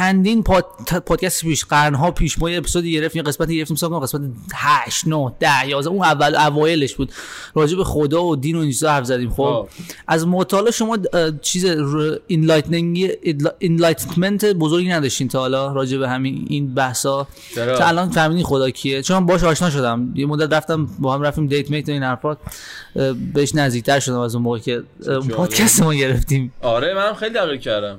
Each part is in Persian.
چندین پاد... پادکست پیش قرنها پیش ما یه اپیزودی گرفتیم یه قسمتی گرفتیم مثلا قسمت 8 9 10 11 اون اول اوایلش بود راجع به خدا و دین و این حرف زدیم خب آه. از مطالعه شما چیز enlightening enlightenment بزرگی نداشتین تا حالا راجع به همین این بحثا؟ تا الان فهمیدین خدا کیه چون باش آشنا شدم یه مدت رفتم با هم رفتیم date میت و این حرفات اه، بهش نزدیکتر شدم از اون موقع که. پادکست ما گرفتیم آره من خیلی تغییر کردم؟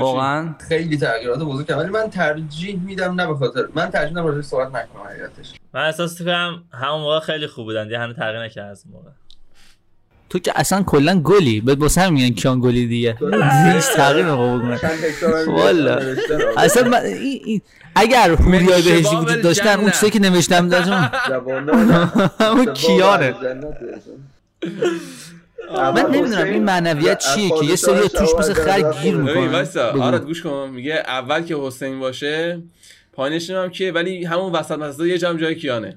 واقعا. خیلی تغییرات بزرگ ولی من ترجیح میدم نه به خاطر من ترجیح میدم راجعش صحبت نکنم حقیقتش. من احساس کنم همون موقع خیلی خوب بودن. دیگه هنوز تغییر نکرد از موقع. تو که اصلا کلا گلی؟ به واسه همین میگن کیان گلی دیگه. هیچ تغییر هکتار هم والا. اصلا من این این اگر هوریای بهشتی وجود داشتن اون. چیزی که نوشتم داشتم اون کیانه. من نمی‌دونم این معنویت چیه که یه سری توش مثل خر گیر ببین می‌کنن. وایسا بگو. آراد گوش کن. میگه اول که حسین باشه پایینش هم کیه ولی همون وسط مسط یه جام جای کیانه.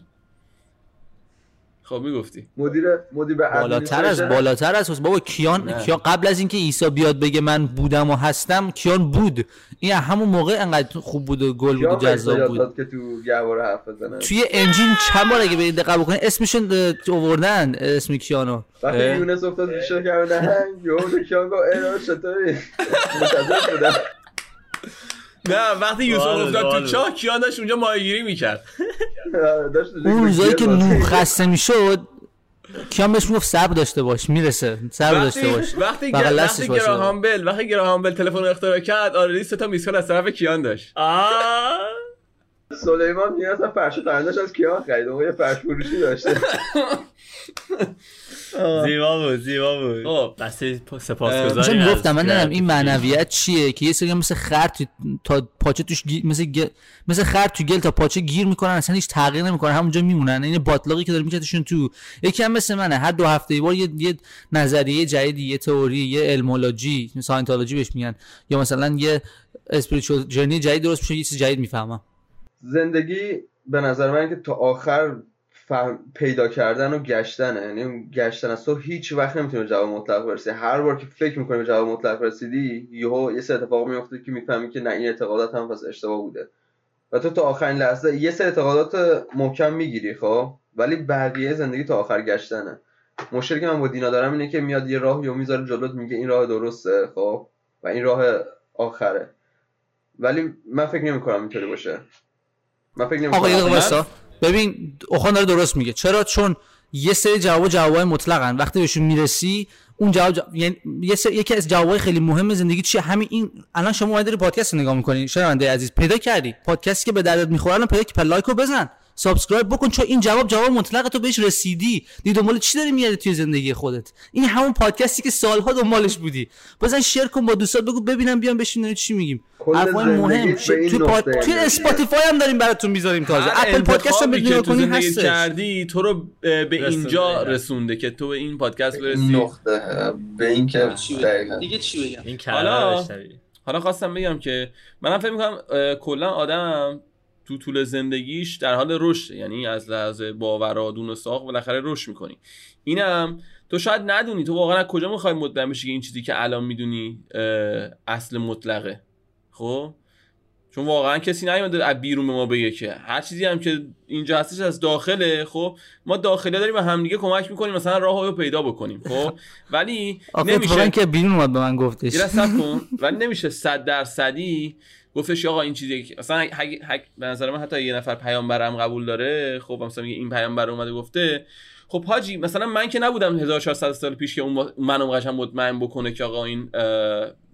خب می‌گفتی. مدیر مدیر به بالاتر از بالاتر از بابا کیان نه. کیان قبل از اینکه عیسی بیاد بگه من بودم و هستم کیان بود. این همون موقع انقدر خوب بود و گل بود و جذاب بود. که تو گهواره حرف بزنه. توی انجیل چند بار اگه به دقت بکنی اسمشون آوردن اسم کیانو. وقتی. یونس افتاد بیشتر کرده نهنگ یهو کیان گفت اینا چطوری؟ بودم نه وقتی یوسف باله، افتاد تو باله. چاه کیان داشت اونجا ماهیگیری می‌کرد. اون روزایی که نوح خسته می‌شد کیان بهش می‌گفت صبر داشته باش می‌رسه صبر داشته باش. وقتی وقتی. گراهام بل وقتی گراهام بل تلفن رو اختراع کرد آردی سه تا میسکال از طرف کیان داشت. سلیمان نیاز هم فرش از کیان خرید. اون یه فرش فروشی داشته. زیبا بود زیبا بود. خب. سپاسگزاریم داشتم از می‌گفتم من نمی‌دونم این معنویت چیه که یه سری مثل خر تا پاچه توش گیر... مثل. مثل خر تو گل تا پاچه گیر می‌کنن اصلا هیچ تغییر نمی‌کنن همونجا میمونن. این باطلاقی که داره میکشتشون تو یکی هم مثل منه. هر دو هفته ای بار یه, یه نظریه جدیدی یه تئوری یه علمولوژی ساینتولوژی بهش میگن. یا مثلا یه اسپریچوال جرنی جدید درست میشه یه چیز جدید می‌فهمم. زندگی به نظر من که تا آخر فهم پیدا کردن و گشتنه. یعنی گشتن از تو هیچ وقت نمی‌تونی به جواب مطلق برسی. هر بار که فکر می‌کنی به جواب مطلق رسیدی یهو یه سری اتفاق میفته که می‌فهمی که نه این اعتقادات هم پس اشتباه بوده. و تو تا آخرین لحظه یه سری اعتقادات محکم می‌گیری خب؟ ولی بقیه زندگی تا آخر گشتنه. مشکلی که من با دینا دارم اینه که میاد یه راه یا می‌ذاره جلوت میگه این راه درسته خب؟ و این راه آخره. ولی من فکر نمی‌کنم اینطوری باشه. من فکر آقا یه نمی‌کنم ببین اوخان داره درست میگه. چرا؟ چون یه سری جواب جوابای مطلقن. وقتی بهشون می‌رسی اون جواب جا... یعنی یه سری... یکی از جوابای خیلی مهم زندگی چیه؟ همین این الان شما اومدی پادکست نگاه می‌کنی. شنونده عزیز پیدا کردی. پادکستی که به دردت می‌خوره الان پیدا که like رو بزن. subscribe بکن چون این جواب جواب مطلق تو بهش رسیدی. دی دنبال چی داری میگردی توی زندگی خودت؟ این همون پادکستی که سالها دنبالش بودی. بزن شیر کن با دوستات بگو ببینم بیام بشین چی میگیم؟ حرفای مهم. توی پاد... توی. اسپاتیفای هم داریم براتون می‌ذاریم تازه. اپل پادکست هم بدون تو کنی هستش. کردی تو رو به. اینجا رسونده که تو به این پادکست این برسی. نقطه به این که. دیگه چی بگم؟ این حالا- حالا خواستم بگم که منم فکر می‌کنم کلا آدم تو طول زندگیش در حال رشد یعنی از لحاظ باورادون و ساخت بالاخره رشد می‌کنی. اینم تو شاید ندونی. تو واقعا از کجا می‌خوای مطمئن بشی که این چیزی که الان می‌دونی اصل مطلقه؟ خب؟ چون واقعا کسی نیومده از بیرون به ما بگه که هر چیزی هم که اینجا هستش از داخله خب؟ ما داخله داریم و همدیگه کمک می‌کنیم مثلا راه رو پیدا بکنیم خب؟ ولی نمیشه که بیرون اومد به من گفتش. کن. ولی نمیشه صد درصدی گفتش آقا این چیزی که هک- هک- به نظر من حتی یه نفر پیامبرم قبول داره خب مثلا این پیامبر اومده گفته خب حاجی مثلا من که نبودم 1400 سال پیش که اون منو قشنگ مطمئن بکنه که آقا این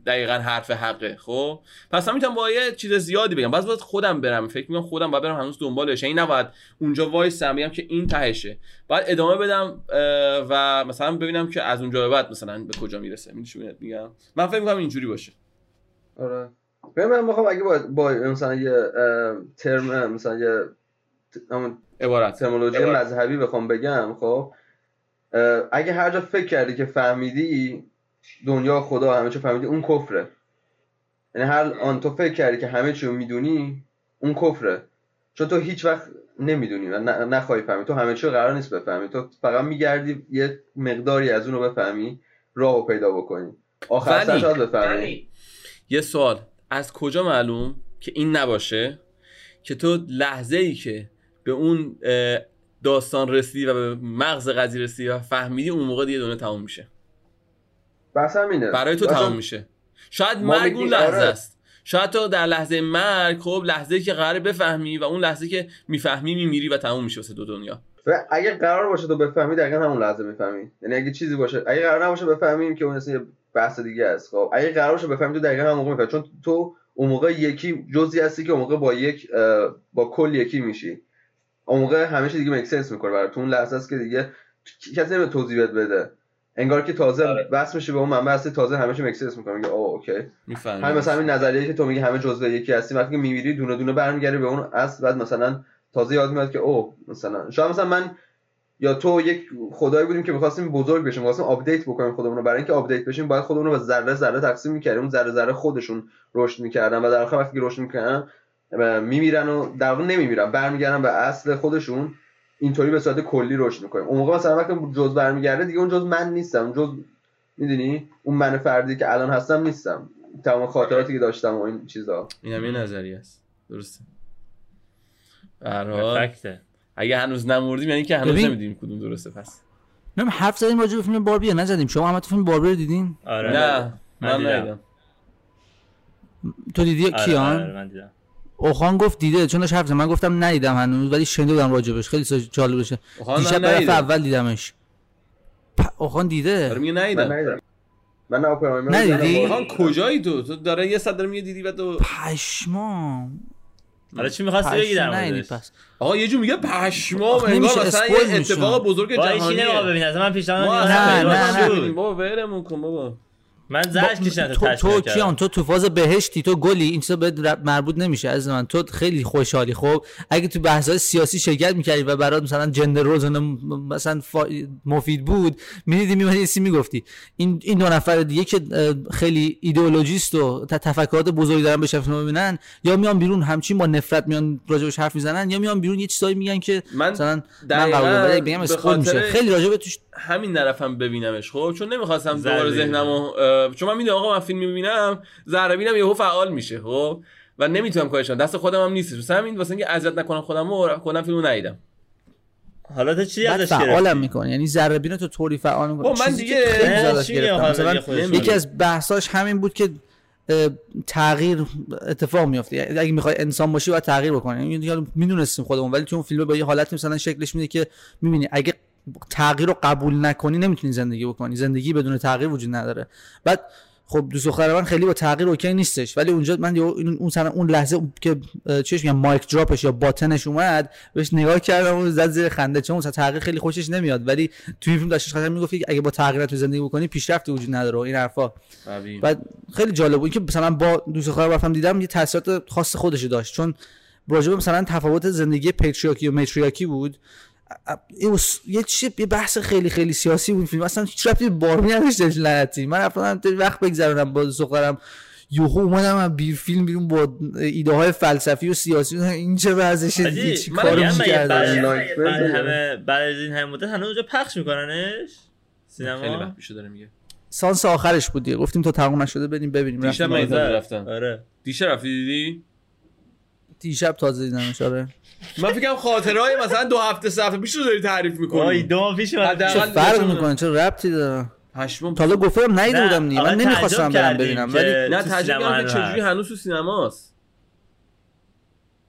دقیقا حرف حقه خب؟ پس من می‌تونم با یه چیز زیادی بگم. بعض وقت خودم برم فکر می‌کنم خودم باید برم هنوز دنبالش. این نباید اونجا وایسم بگم که این تهشه. بعد ادامه بدم و مثلا ببینم که از اونجا به بعد مثلا به کجا می‌رسه. میگم؟ من فکر می‌کنم اینجوری باشه. آره. من می‌خوام اگه با, با مثلا یه ترم مثلا یه عبارت. ترمولوژی مذهبی بخوام بگم خب اگه هر جا فکر کردی که فهمیدی دنیا خدا همه چی فهمیدی اون کفره. یعنی هر آن تو فکر کردی که همه چی رو می‌دونی اون کفره. چون تو هیچ وقت نمی‌دونی و نخواهی فهمی تو همه چی قرار نیست بفهمی. تو فقط میگردی یه مقداری از اون رو بفهمی راه رو پیدا بکنی. آخر سر بفهمی. یه سوال. از کجا معلوم که این نباشه؟ که تو لحظه ای که به اون داستان رسیدی و به مغز قضیه رسیدی و فهمیدی اون موقع دیگه دنیا تموم میشه. بس همینه. برای تو تمام میشه. شاید مرگ اون لحظه آره. است. شاید تو در لحظه مرگ خب لحظه که قراره بفهمی و اون لحظه که می‌فهمی میمیری و تموم میشه واسه دو دنیا. و اگه قرار باشه تو بفهمی دقیقا همون لحظه می‌فهمی. یعنی اگه چیزی باشه اگه قرار نباشه بفهمیم که اون بحث دیگه است. خب اگه قرار باشه بفهمی تو دقیقا همون موقع می‌فهمی چون تو اون موقع یکی جزئی هستی که اون موقع با یک با کل یکی میشی. اون موقع چی دیگه مکسنس می‌کنه. برای تو اون لحظه است که دیگه کسی نمی‌تونه توضیح بده. انگار که تازه آره. بس میشه به اون منبع هستی تازه همه چی مکسنس می‌کنه. میگه اوه اوکی. می‌فهمی. همین مثلا همین نظریه که تو میگی همه جزء یکی هستی. وقتی که میمیری دونه دونه برمیگردی به اون اصل. بعد مثلا تازه یاد میاد که او مثلا. شاید مثلا من یا تو یک خدایی بودیم که می‌خواستیم بزرگ بشیم می‌خواستیم update بکنیم خودمون رو. برای اینکه update بشیم باید خودمون رو به ذره ذره تقسیم می‌کردیم. اون ذره ذره خودشون رشد می‌کردن و در آخر وقتی که رشد می‌کردن میمیرن و در واقع نمیمیرن. برمیگردن به اصل خودشون. اینطوری به صورت کلی رشد می‌کنیم. اون موقع مثلا وقتی جز برمیگرده دیگه اون جز من نیستم. اون جز می‌دونی؟ اون من فردی که الان هستم نیستم. تمام خاطراتی که داشتم و این چیزا. این هم یه نظریه است. درسته. به هر حال. فکته. اگه هنوز نمردیم یعنی که هنوز ببین. نمی‌دونیم کدوم درسته پس. نه حرف زدیم راجع به فیلم باربی نزدیم. شما هم تو فیلم باربی رو دیدین؟ آره. نه من من دیدم. ندیدم. تو دیدی آره، کیان؟ آره، من دیدم. اوخان گفت دیده چون داشت حرف. من گفتم ندیدم هنوز ولی شنیده بودم راجبش. خیلی جالب بشه دیشب برای. اول دیدمش. اوخان دیده؟ داره میگه من ندیدم. من نه اپرایمر ندیدی؟ آهان کجایی تو؟ تو داره یه صد داره میگه دیدی و تو پشمام. حالا چی می‌خواستی بگی در پس آقا یه جور میگه پشمام انگار مثلا اسپویل یه. اتفاق بزرگ با ایشی نمی‌خواد جهانیه ببین اصلا من پیشنهاد نه، اصلا نه،. بابا ولمون کن بابا. من زرش کشیدم تو, تو کیان؟ تو تو فاز بهشتی تو گلی این چیزا به مربوط نمیشه از من تو خیلی خوشحالی. خب اگه تو بحث‌های سیاسی شرکت می‌کردی و برات مثلا جندر م- مثلا فا... مفید بود می‌دیدی میمدی چیزی می‌گفتی. این این دو نفر دیگه که خیلی ایدئولوژیست و تفکرات بزرگی دارن به فیلم ببینن یا میان بیرون همچین با نفرت میان راجبش حرف می‌زنن یا میان بیرون یه چیزایی میگن که من مثلا من قبول بگم میشه. خیلی راجب توش همین نرفتم ببینمش. خب چون نمی‌خواستم دوباره. ذهنمو چون من می‌دونم آقا من فیلم می‌بینم ذره بینم یهو فعال میشه خب؟ و نمی‌تونم کارش کنم دست خودم هم نیستش. واسه همین واسه اینکه اذیت نکنم خودم و خودم فیلمو ندیدم. حالا تو چی ازش فعالم گرفتی؟ می‌کنه یعنی ذره بین تو طوری فعال می‌کنه خب من دیگه- خیلی؟ مثلا. یکی از بحثاش همین بود که تغییر اتفاق میفته یعنی اگه می‌خوای انسان باشی باید تغییر بکنی. یعنی می‌دونستیم خودمون ولی تو اون فیلم با یه حالتی مثلا شکلش میده که می‌بینی. اگه تغییر رو قبول نکنی نمی‌تونی زندگی بکنی. زندگی بدون تغییر وجود نداره. بعد خب دوست دختر من خیلی با تغییر اوکی نیستش. ولی اونجا من اون سن اون لحظه که چیش میگم مایک دراپش یا باتنش اومد بهش نگاه کردم و زد زیر خنده. چون مثلا تغییر خیلی خوشش نمیاد. ولی توی فیلم داشتش خاطر می‌گفت اگه با تغییر تو زندگی بکنی پیشرفتی وجود نداره و این حرفا. بعد خیلی جالب بود. که مثلا با دوست دخترم رفتم دیدم یه تاثیرات خاص خودش داشت. چون راجب مثلا تفاوت زندگی پیتریاکی و میتریاکی بود. Was- یه چیه یه بحث خیلی خیلی سیاسی بود فیلم. اصلا هیچ ربطی به باربی نداشتش لعنتی. من رفتم وقت بگذرونم با دخترم یهو اومدم از بی فیلم بیرون با ایده های فلسفی و سیاسی این چه دیگه چی بزنه. همه بعد از این همه مدت هنوز اونجا پخش میکننش؟ خیلی سینما وقت پیش داره میگه. سانس آخرش بود دیگه. گفتیم تا تموم نشده بریم ببینیم. دیشب رفتیم من رفتم. آره. دیشب رفتی دیدی؟ دیشب تازه دیدمش آره. من فکرم خاطرهای مثلا دو هفته سه هفته پیش رو داری تعریف وای می‌کنی دو ماه پیش. حداقل چه فرق می‌کنه چه ربطی داره پشمام تا حالا گفتم ندیده نه، بودم آقا من نمی‌خواستم برم ببینم ولی نه تعجب سینما کردم که هنوز چجوری. هنوز تو سینماست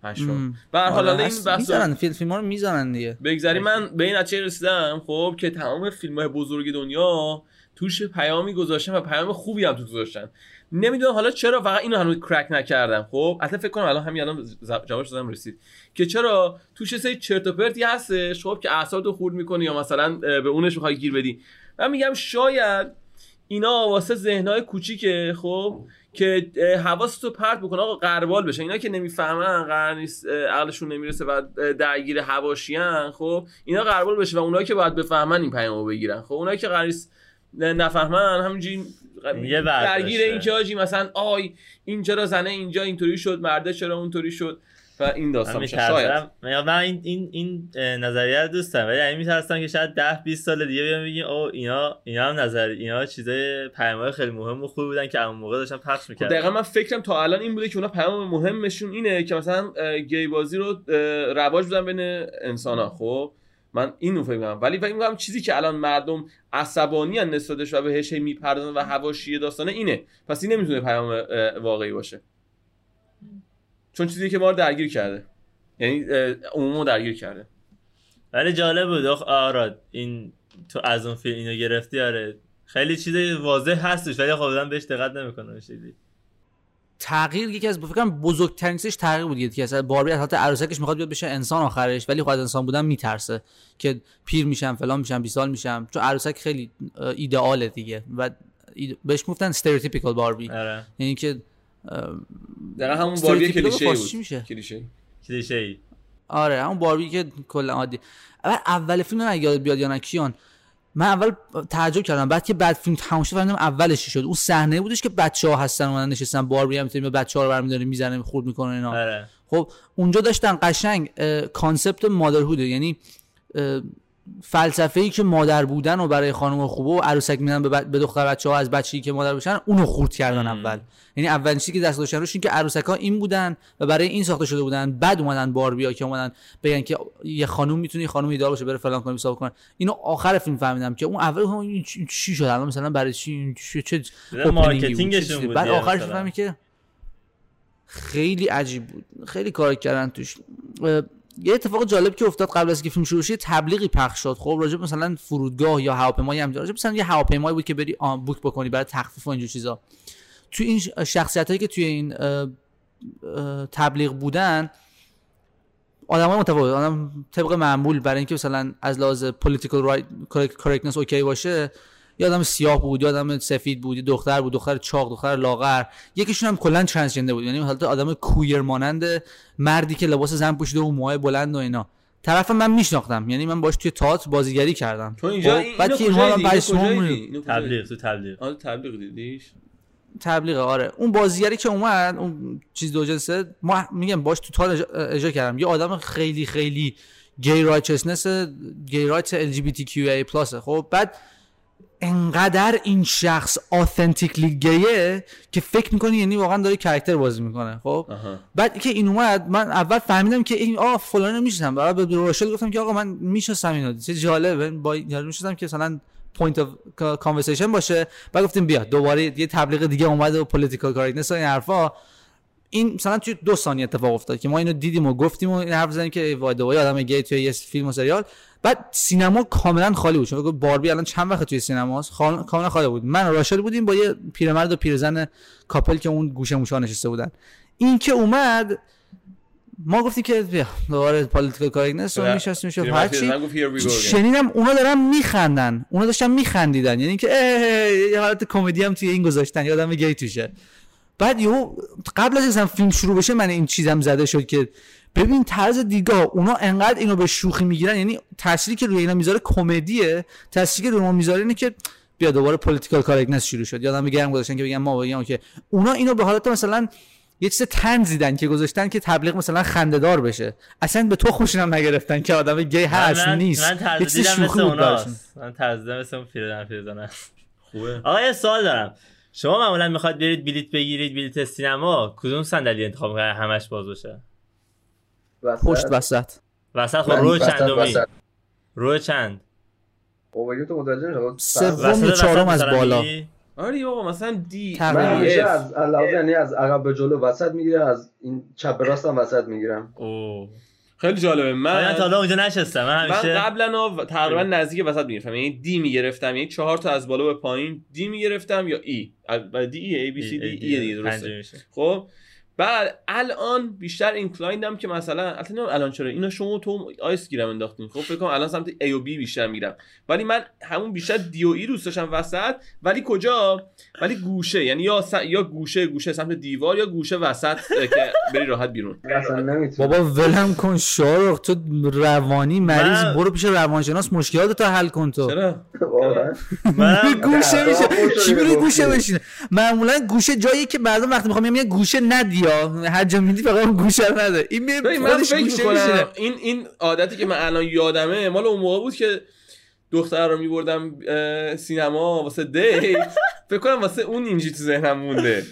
پشمام. به هر حال آره، حالا این. بحث می‌زنن فیلم فیلم ها رو می‌زنن دیگه بگذری من به این نتیجه رسیدم خب که تمام فیلم های بزرگ دنیا توش پیامی گذاشتن و پیام خوبی هم تو گذاشتن نمی‌دونم حالا چرا فقط اینو هنوز کرک نکردم. خب البته فکر کنم الان همین الان جوابش دادم رسید. که چرا؟ توش سری چرت و پرتی هستش. خب که اعصابتو خورد می‌کنه یا مثلا به اونش می‌خوای گیر بدی. من میگم شاید اینا واسه ذهنهای کوچیکه خب که حواستو پرت بکنه آقا قربال بشه. اینا که نمی‌فهمن قرار نیست عقلشون نمی‌رسه و درگیر حواشیان خب اینا قربال بشه و اونایی که باید بفهمن این پیامو بگیرن. خب اونایی که قرار نفهمن همینجوری یه درگیر. این که آجی مثلا آی این چرا زنه اینجا اینطوری شد مرده چرا اونطوری شد؟ شاید این داستان شاید. من این این این نظریه رو دوست دارم ولی یعنی میترسم که شاید 10 20 سال دیگه بیان بگیم او اینا اینا هم نظر اینا چیزای پیام‌های خیلی مهم و خوبی بودن که اون موقع داشتن پخش خب می‌کردن دقیقا من فکرم تا الان این بوده که اونا پیام مهمشون اینه که مثلا گی بازی رو رواج بدن بین انسان ها خب من اینو فکر می‌کنم. ولی فکر می‌کنم چیزی که الان مردم عصبانی ان نسبتش و بهش می‌پردازن و حواشی داستانه اینه. پس این نمی‌تونه پیام واقعی باشه. چون چیزی که ما رو درگیر کرده. یعنی اه، عمومو درگیر کرده. ولی جالب بود. آخ آراد این تو از اون فیلم اینو گرفتی آره. خیلی چیز واضح هستش ولی خب بهش دقت نمی‌کنه چیزی تغییر یکی از فکر کنم بزرگترین چیزش تغییر بود یکی از باربی از حالت عروسکش می‌خواد بیاد بشه انسان آخرش ولی خود از انسان بودن میترسه که پیر میشم فلان میشم 20 سال میشم. چون عروسک خیلی ایدئاله دیگه. و بهش گفتن stereotypical Barbie. آره. یعنی که دقیقا همون باربی کلیشه بود. میشه؟ کلیشه کلیشه آره همون باربی که کلا عادی. اول اول فیلم من یاد بیاد یا نه کیان؟ من اول تعجب کردم. بعد که بعد فیلم تموم شد فهمیدم اولش شد. اون صحنه بودش که بچه ها هستن اومدن نشستن باربی هم می‌تونه بچه ها رو برمیداره می‌زنه خورد می‌کنه اینا. آره. خب اونجا داشتن قشنگ concept motherhood یعنی فلسفه ای که مادر بودن و برای خانم خوبه و عروسک میدن به, دختر بچه ها از بچگی که مادر بشن اونو خورد کردن اول. یعنی اولین چیزی که دست داشتن روش این که عروسک ها این بودن و برای این ساخته شده بودن. بعد اومدن باربیا که اومدن بگن که یه خانم می‌تونه خانم ایدار باشه بره فلان کنه حساب کنه. اینو آخر فیلم فهمیدم که اون اول چی- شد؟ الان مثلا برای چی چه چه مارکتینگشون. بود؟ بعد آخرش مثلا. فهمی که خیلی عجیب بود. خیلی کار کردن توش. یه اتفاق جالب که افتاد قبل از که فیلم شروع شه تبلیغی پخش شد. خب راجع به مثلا فرودگاه یا هواپیمایی هم راجع به مثلا یه هواپیمایی بود که بری بوک بکنی برای تخفیف و اینجور چیزا. توی این شخصیت هایی که توی این تبلیغ بودن آدم های متفاوت آدم طبق معمول برای اینکه مثلا از لحاظ political right correctness اوکی باشه یه آدم سیاه بود یه آدم سفید بود یه دختر بود دختر چاق دختر لاغر. یکیشون هم کلا ترنسجنده بود یعنی حالت آدم کویر مانند مردی که لباس زن پوشیده و موهای بلند و اینا. طرف من میشناختم یعنی من باش توی تئاتر بازیگری کردم. تو اینجا این بعد اینو که اینها من تبلیغ؟ تو تبلیغ. آره تبلیغ دیدیش. تبلیغ آره. اون بازیگری که اومد اون چیز دو جنسه ما میگم باش تو اجرا, اجرا کردم. یه آدم خیلی خیلی گی رایچسنس گی رایت ال جی بی تی کیو ای پلاس خب بعد انقدر این شخص آثنتیکلی گیه که فکر می‌کنی یعنی واقعا داره character بازی می‌کنه خب؟ آها. بعد که این اومد من اول فهمیدم که این آ فلان می‌شناسم. بعد به راشل گفتم که آقا من می‌شناسم اینو. چه جالبه. با یارو می‌شناسم که مثلا point of conversation باشه. بعد گفتیم بیا دوباره یه تبلیغ دیگه اومد و political correctness و این حرفا. این مثلا توی دو ثانیه اتفاق افتاد که ما اینو دیدیم و گفتیم و این حرف زدیم که ای وای دوباره آدم گی توی یه فیلم و سریال. بعد سینما کاملا خالی بود. چون باربی الان چند وقت توی سینماست خال... کاملا خالی بود. من و راشل بودیم با یه پیرمرد و پیرزن couple که اون گوشه موشا نشسته بودن. این که اومد ما گفتیم که بیا دوباره political پیرزن گفت here we go again. شنیدم اونا دارن میخندن. اونا داشتن میخندیدن. یعنی که اه، یه حالت کمدی هم توی این گذاشتن. یادم گی توشه. بعد یهو قبل از اینکه فیلم شروع بشه من این چیزم زده شد که ببین طرز دیدگاه اونا انقدر اینو به شوخی می‌گیرن یعنی تأثیری که روی اینا می‌ذاره کمدیه تأثیری که روی ما می‌ذاره اینه که بیا دوباره political correctness شروع شد. یادم گرم گذاشتن که بگن ما بگیم که اونا اینو به حالت مثلا یه چیز طنز دیدن که گذاشتن که تبلیغ مثلا خندهدار بشه. اصلا به تو خوشی هم نگرفتن که آدم گی هست من نیست. من چیز دیدم مثل شوخی بود براشون. اوناست من طرز دیدم مثل اون پیرزن پیرزن است خوبه. آقا یه سوال دارم. شما معمولا می‌خواد برید بلیت بگیرید بلیت سینما کدوم صندلی انتخاب می‌کنید همش باز باشه وسط. پشت وسط وسط خب من رو وسط- چندمی وسط. رو چند اگه تو متوجه سوم چهارم از بالا؟ آره آقا مثلا دی تقریبا. من. از علاوه یعنی از عقب به جلو وسط می‌گیرم از این چپ به راستم وسط می‌گیرم اوه خیلی جالبه. من تا من حالا اونجا نشستم من من همیشه قبلا و تقریبا نزدیک وسط می‌گرفتم یعنی دی می‌گرفتم. یعنی چهار تا از بالا به پایین دی می‌گرفتم یا ای دی ای ای بی سی دی ای دیگه پنجمی درسته. میشه. خب؟ بعد الان بیشتر inclined م که مثلا البته نمی‌دونم الان چرا اینا شما تو آیس گیرم انداختین. خب فکر کنم الان سمت A و B بیشتر میرم. ولی من همون بیشتر D و E دوست داشتم وسط. ولی کجا؟ ولی گوشه یعنی یا س... یا گوشه گوشه سمت دیوار یا گوشه وسط که بری راحت بیرون. اصلا بابا ولم کن شارخ تو روانی مریض. من- برو پیش روانشناس. مشکلات تو حل کن تو. چرا؟ منم گوشه میشه. چی میره. گوشه بشینه؟ معمولا گوشه جایی که مردم وقتی می‌خوام میگن گوشه ندی ها هر جا میدی فقط اون گوشه رو نده این میره من خودش فکر گوشه می‌کنم این این عادتی که من الان یادمه مال اون موقع بود که دختر رو میبردم سینما واسه دیت. فکر کنم واسه اون اینجوری تو ذهنم مونده.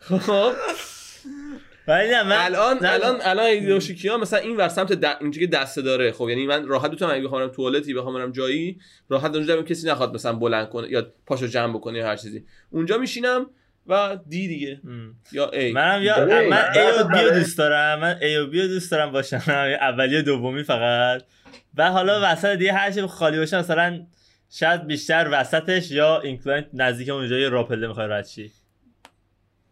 خب. ولی نه من الان نه. الان الان ایدوشیکی ها مثلا این ور سمت د... اینجوری که دسته داره. خب یعنی من راحت می‌تونم اگه بخوام برم توالتی بخوام برم جایی راحت اونجا کسی نخواد مثلا بلند کنه یا پاشو جمع بکنه یا هر چیزی. اونجا میشینم و دی دیگه. یا ای منم یا من ای و بی رو دوست دارم. من ای و بی رو دوست دارم باشم. اولی و دومی فقط. و حالا وسط دیگه هر چی خالی باشه مثلا شاید بیشتر وسطش یا اینکلاینت نزدیک اونجا یه راپله می‌خوای رد چی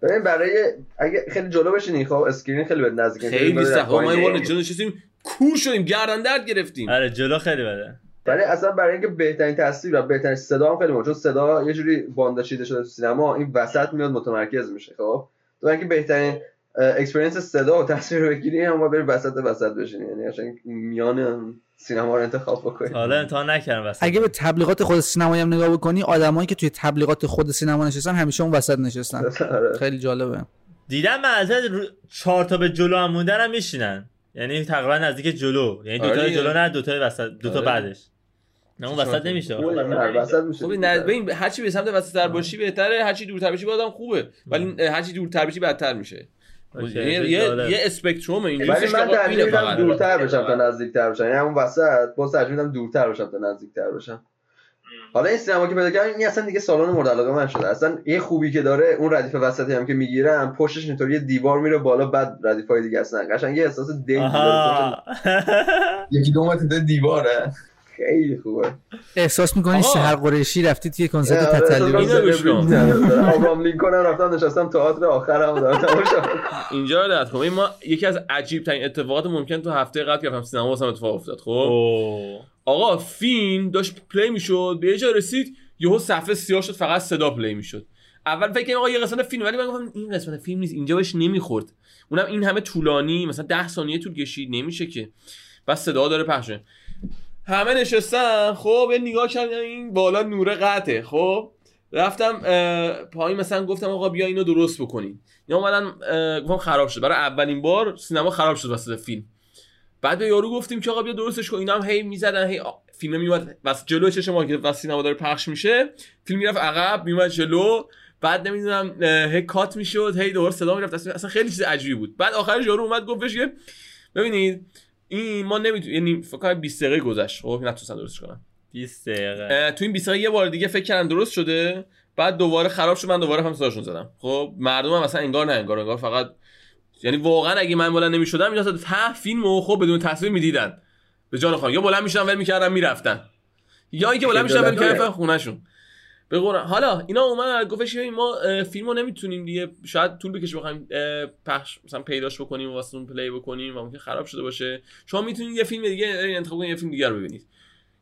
ببین برای اگه خیلی جلو بشینی خب اسکرین خیلی به نزدیک خیلی سخت. ما جلو نشستیم کور شدیم گردن درد گرفتیم. آره جلو خیلی بده. ولی اصلا برای اینکه بهترین تصویر و بهترین صدا هم خیلی مهمه چون صدا یه جوری باندا چیده شده تو سینما این وسط میاد متمرکز میشه خب؟ تو اینکه بهترین experience صدا و تصویر رو بگیری هم باید بری وسط وسط بشینی یعنی قشنگ میان سینما رو انتخاب بکنی. حالا امتحان نکردم وسط. اگه به تبلیغات خود سینمایی هم نگاه بکنی آدمایی که توی تبلیغات خود سینما نشستن همیشه اون وسط نشستن. آره. خیلی جالبه. دیدم من از رو- چهار تا به جلو هم موندن هم میشینن. یعنی تقریبا نزدیک جلو. یعنی دو تا آره. جلو نه دو تا وسط دو تا آره. بعدش. نه اون وسط نمیشه. هر وسط میشه. خب نه ببین هرچی به سمت وسط باشی بهتره هرچی دورتر بشی بازم خوبه. ولی هرچی دورتر بشی بدتر میشه. یه. یه اسپکتروم اینجوری ولی من ترجیح میدم. دورتر بشم تا نزدیکتر بشم. یعنی همون وسط باز ترجیح میدم دورتر بشم تا نزدیکتر بشم. حالا این سینما که پیدا کردم این اصلا دیگه سالن مورد علاقه من شده. اصلا یه خوبی که داره اون ردیف وسطی هم که می‌گیرم پشتش اینطوری یه دیوار میره بالا بعد ردیف های دیگه هستن قشنگ یه احساس پشت- یکی دو متر دیواره. خیلی خوبه. احساس می‌کنی. سهر قریشی رفتی توی کنسرت آره، تتلی؟ اینو گوش کن. آبرام لینکن هم رفتم نشستم تئاتر آخرم دارم. تماشا اینجا رو کن. ما یکی از عجیب ترین اتفاقات ممکن تو هفته قبل که رفتم سینما واسم اتفاق افتاد خب. آقا فیلم داشت play می‌شد به یه جا رسید یهو صفحه سیاه شد فقط صدا play می‌شد. اول فکر کردم آقا یه قسمت فیلم ولی من گفتم این قسمت فیلم نیست اینجا بهش نمی‌خورد. اونم این همه طولانی مثلا 10 ثانیه طول کشید نمیشه که. بس صدا داره پخش. همه نشستن. خب یه نگاه کردم این بالا نوره قطعه. خب رفتم پایین مثلا گفتم آقا بیا اینو درست بکنین یا اومدن گفتم خراب شد. برای اولین بار سینما خراب شد وسط فیلم. بعد به یارو گفتیم که آقا بیا درستش کن. اینا هم هی می‌زدن هی فیلم میومد واسه جلو چش ما که واسه سینما داره پخش میشه. فیلم می‌رفت عقب میومد جلو. بعد نمی‌دونم هی کات می‌شد هی دوباره صدا می‌رفت. اصلا خیلی چیز عجیبی بود. بعد آخرش یارو اومد گفتش که ببینید این ما نمی‌تونیم یعنی فکر کنم 20 دقیقه گذشت. خب نتونستن درستش کنم. 20 دقیقه. تو این 20 دقیقه یه بار دیگه فکر کردن درست شده. بعد دوباره خراب شد من دوباره هم صداشون زدم. خب مردم هم اصلا انگار نه انگار انگار فقط یعنی واقعا اگه من بلند نمی‌شدم اینا تا ته فیلمو خب بدون تصویر می‌دیدن. به جان خودم یا بلند می‌شدن ول می‌کردن می‌رفتن. یا اینکه بلند می‌شدن ول می‌کردن خونهشون. قرآن. حالا اینا اومدن گفتش ما فیلمو نمی‌تونیم دیگه شاید طول بکشه بخوایم پخش مثلا پیداش بکنیم و واسه play بکنیم و ممکن خراب شده باشه. شما می‌تونید یه فیلم دیگه انتخاب کنید یه فیلم دیگه رو ببینید.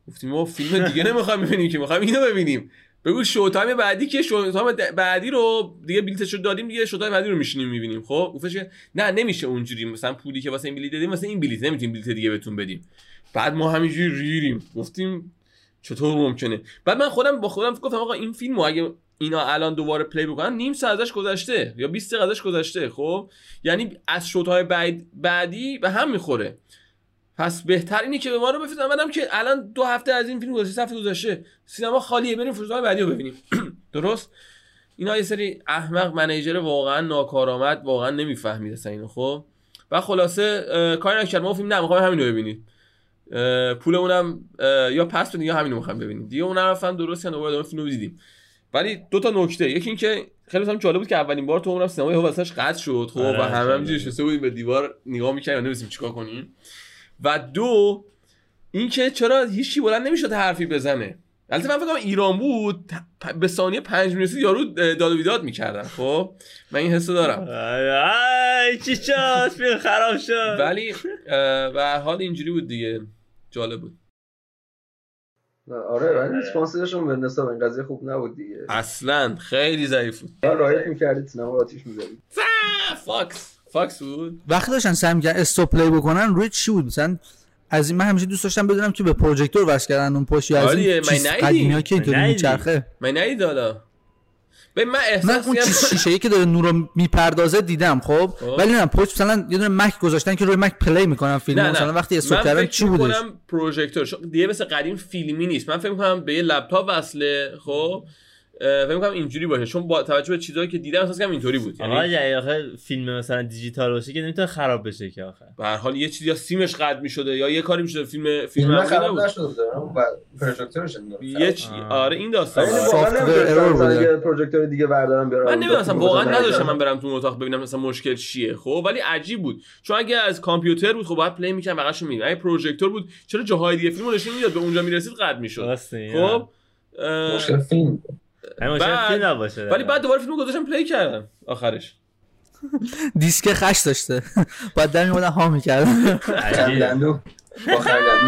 گفتیم ما فیلم دیگه نمی‌خوایم ببینیم که می‌خوایم اینو ببینیم. بگو show time بعدی که show time بعدی رو دیگه بلیتش دادیم دیگه show time بعدی رو میشینیم می‌بینیم. خب؟ گفتش نه نمیشه اونجوری. مثلا پولی که واسه این بلیت دادیم واسه این بلیت. نمی‌تونیم بلیت دیگه بهتون بدیم. بعد ما همینجوری ریریم. گفتیم چطور ممکنه؟ بعد من خودم با خودم گفتم آقا این فیلمو اگه اینا الان دوباره پلی بکنن نیم ساعت ازش گذشته یا 20 دقیقه ازش گذشته خب؟ یعنی از شوت‌های بعد بعدی به هم می‌خوره. پس بهتر اینه که به ما رو بفرستن. منم که الان دو هفته از این فیلم گذشته هفته گذشته. سینما خالیه بریم فروشگاه بعدی رو ببینیم. درست؟ اینا یه سری احمق منیجر واقعا ناکارآمد واقعا نمی‌فهمید اصلا اینو خب؟ و خلاصه کاری نکرد. ما فیلم نه می‌خوایم همین رو ببینید اه، پولمونم اه، یا پس بدین یا همین رو می‌خوایم ببینیم. دیگه اونم رفتن درست کردن دوباره ادامه فیلم رو دیدیم. ولی دو تا نکته. یکی اینکه خیلی مثلا جالب بود که اولین بار تو عمرم سینما یهو واسش قطع شد خب آره، و همه همینجوری بود. نشسته بودیم به دیوار نگاه می‌کردیم و نمی‌دونستیم چیکار کنیم. و دو اینکه چرا هیچی بلند نمی‌شد حرفی بزنه. البته من فکر ایران بود به ثانیه پنج می‌رسید یارو داد و بیداد می‌کردن خب. من این حسو دارم. آی چی شد؟ خراب شد. ولی به حال اینجوری بود دیگه. جالب بود. آره ولی response شون به نسبت این قضیه خوب نبود دیگه. اصلا خیلی ضعیف بود. من riot می‌کردید سینما آتیش می‌زدید. فاکس. فاکس بود. وقتی داشتن سعی می‌کردن stop play بکنن روی چی بود؟ مثلا از این من همیشه دوست داشتم بدونم که به پروژکتور وصل کردن اون پشت یا از آره، این چیز. قدیمی ها که اینطوری. میچرخه من ندید حالا به من من احساس اون چیز شیشه ای که داره نور رو می‌پردازه دیدم خب؟ خب. ولی نه پشت مثلا یه دونه مک گذاشتن که روی مک play می‌کنن فیلم. نه نه. مثلا وقتی stop من کردن چی بودش می‌کنم پروژکتور دیگه مثل قدیم فیلمی نیست. من فکر می‌کنم به یه لپتاپ وصله خب؟ فکر می‌کنم اینجوری باشه. چون با توجه به چیزایی که دیدم احساس کنم اینطوری بود. آقا یعنی اگه آخه فیلم مثلا دیجیتال باشه که نمی‌تونه خراب بشه که آخه. به هر حال یه چیزی یا سیمش قطع می‌شده یا یه کاری می‌شده. فیلم فیلم خراب نشده و پروژکتورش یه چی... آره این داستان یعنی بود. یه پروژکتور دیگه بردارم بیارم من نمی‌دونم مثلا واقعا نداشتم من برم تو اتاق ببینم مثلا مشکل چیه خب؟ ولی عجیب بود. چون اگه از کامپیوتر بود خب باید play می‌کنم بقاشو می‌بینم اگه پروژکتور بود چرا جاهای دیگه فیلمو نشون می‌داد؟ به اونجا می‌رسید قطع می‌شد. خب مشکل فیلم بعد- فیلم نباشه ولی بعد دوباره فیلمو گذاشتم play کردم آخرش. دیسک خش داشته. بعد در میمونن ها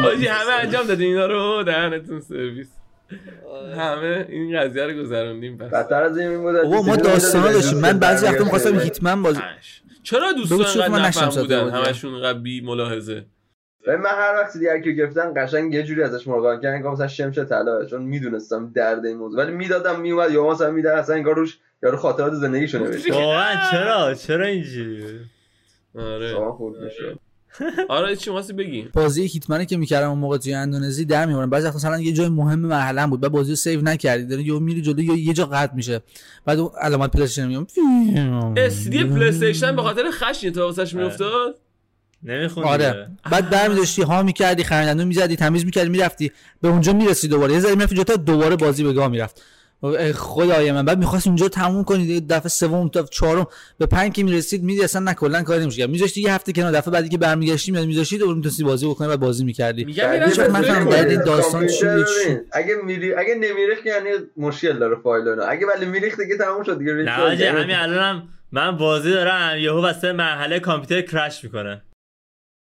حاجی همه انجام دادین اینا رو دهنتون سرویس. همه این قضیه رو گذروندیم بدتر از این بود. بابا ما داستانا داشتیم. من بعضی وقتا می‌خواستم هیتمن بازی اش. چرا دوستان نشنیدم نفهم بودن همشون بی ملاحظه و من هر وقت دیگه که گرفتن قشنگ یه جوری ازش مراقبت کردن که مثلا شمش طلا چون می‌دونستم درد این موضوع. ولی می‌دادم میومد یا مثلا می‌داد اصلا انگار روش یارو خاطرات زندگیشو نوشته. واقعا چرا؟ چرا اینجوری؟ آره. شما خوب میشه آره چی واسه بگی؟ بازی هیتمنی که می‌کردم اون موقع توی اندونزی در میمونم بعضی وقتا مثلا یه جای مهم مرحله بود بعد بازی رو save نکردی داره یا میری جلو یا یه جا قطع میشه. بعد اون علامت پلی استیشن میگم اسدی پلی استیشن به خاطر خشی تو واسش میافتاد؟ نمیخوندی آره. بعد برمیداشتی ها می‌کردی خرندندون می‌زدی تمیز می‌کردی می‌رفتی. به اونجا می‌رسی دوباره. یه ذره می‌رفتی جلوتر دوباره بازی به گاه می‌رفت. ای خدای من. بعد می‌خواست اونجا تموم کنی. دیگه دفعه سوم تا چهارم به پنج که می‌رسید میدی اصلا نه کلا کاری نمیشه میذاشتی یه هفته کنار. دفعه بعدی که برمیگشتی میاد میذاشتی دوباره می‌تونستی بازی بکنی بعد بازی می‌کردی. میگم وقت من. درد این داستان چی کامپیوتر بود، چی؟ ببین، اگه میری اگه نمیریخت یعنی مشکل داره فایل اینا. اگه ولی میریخت دیگه تموم شد دیگه. نه یعنی- همین الانم من بازی دارم. یهو واسه مرحله کامپیوتر کرش می‌کنه.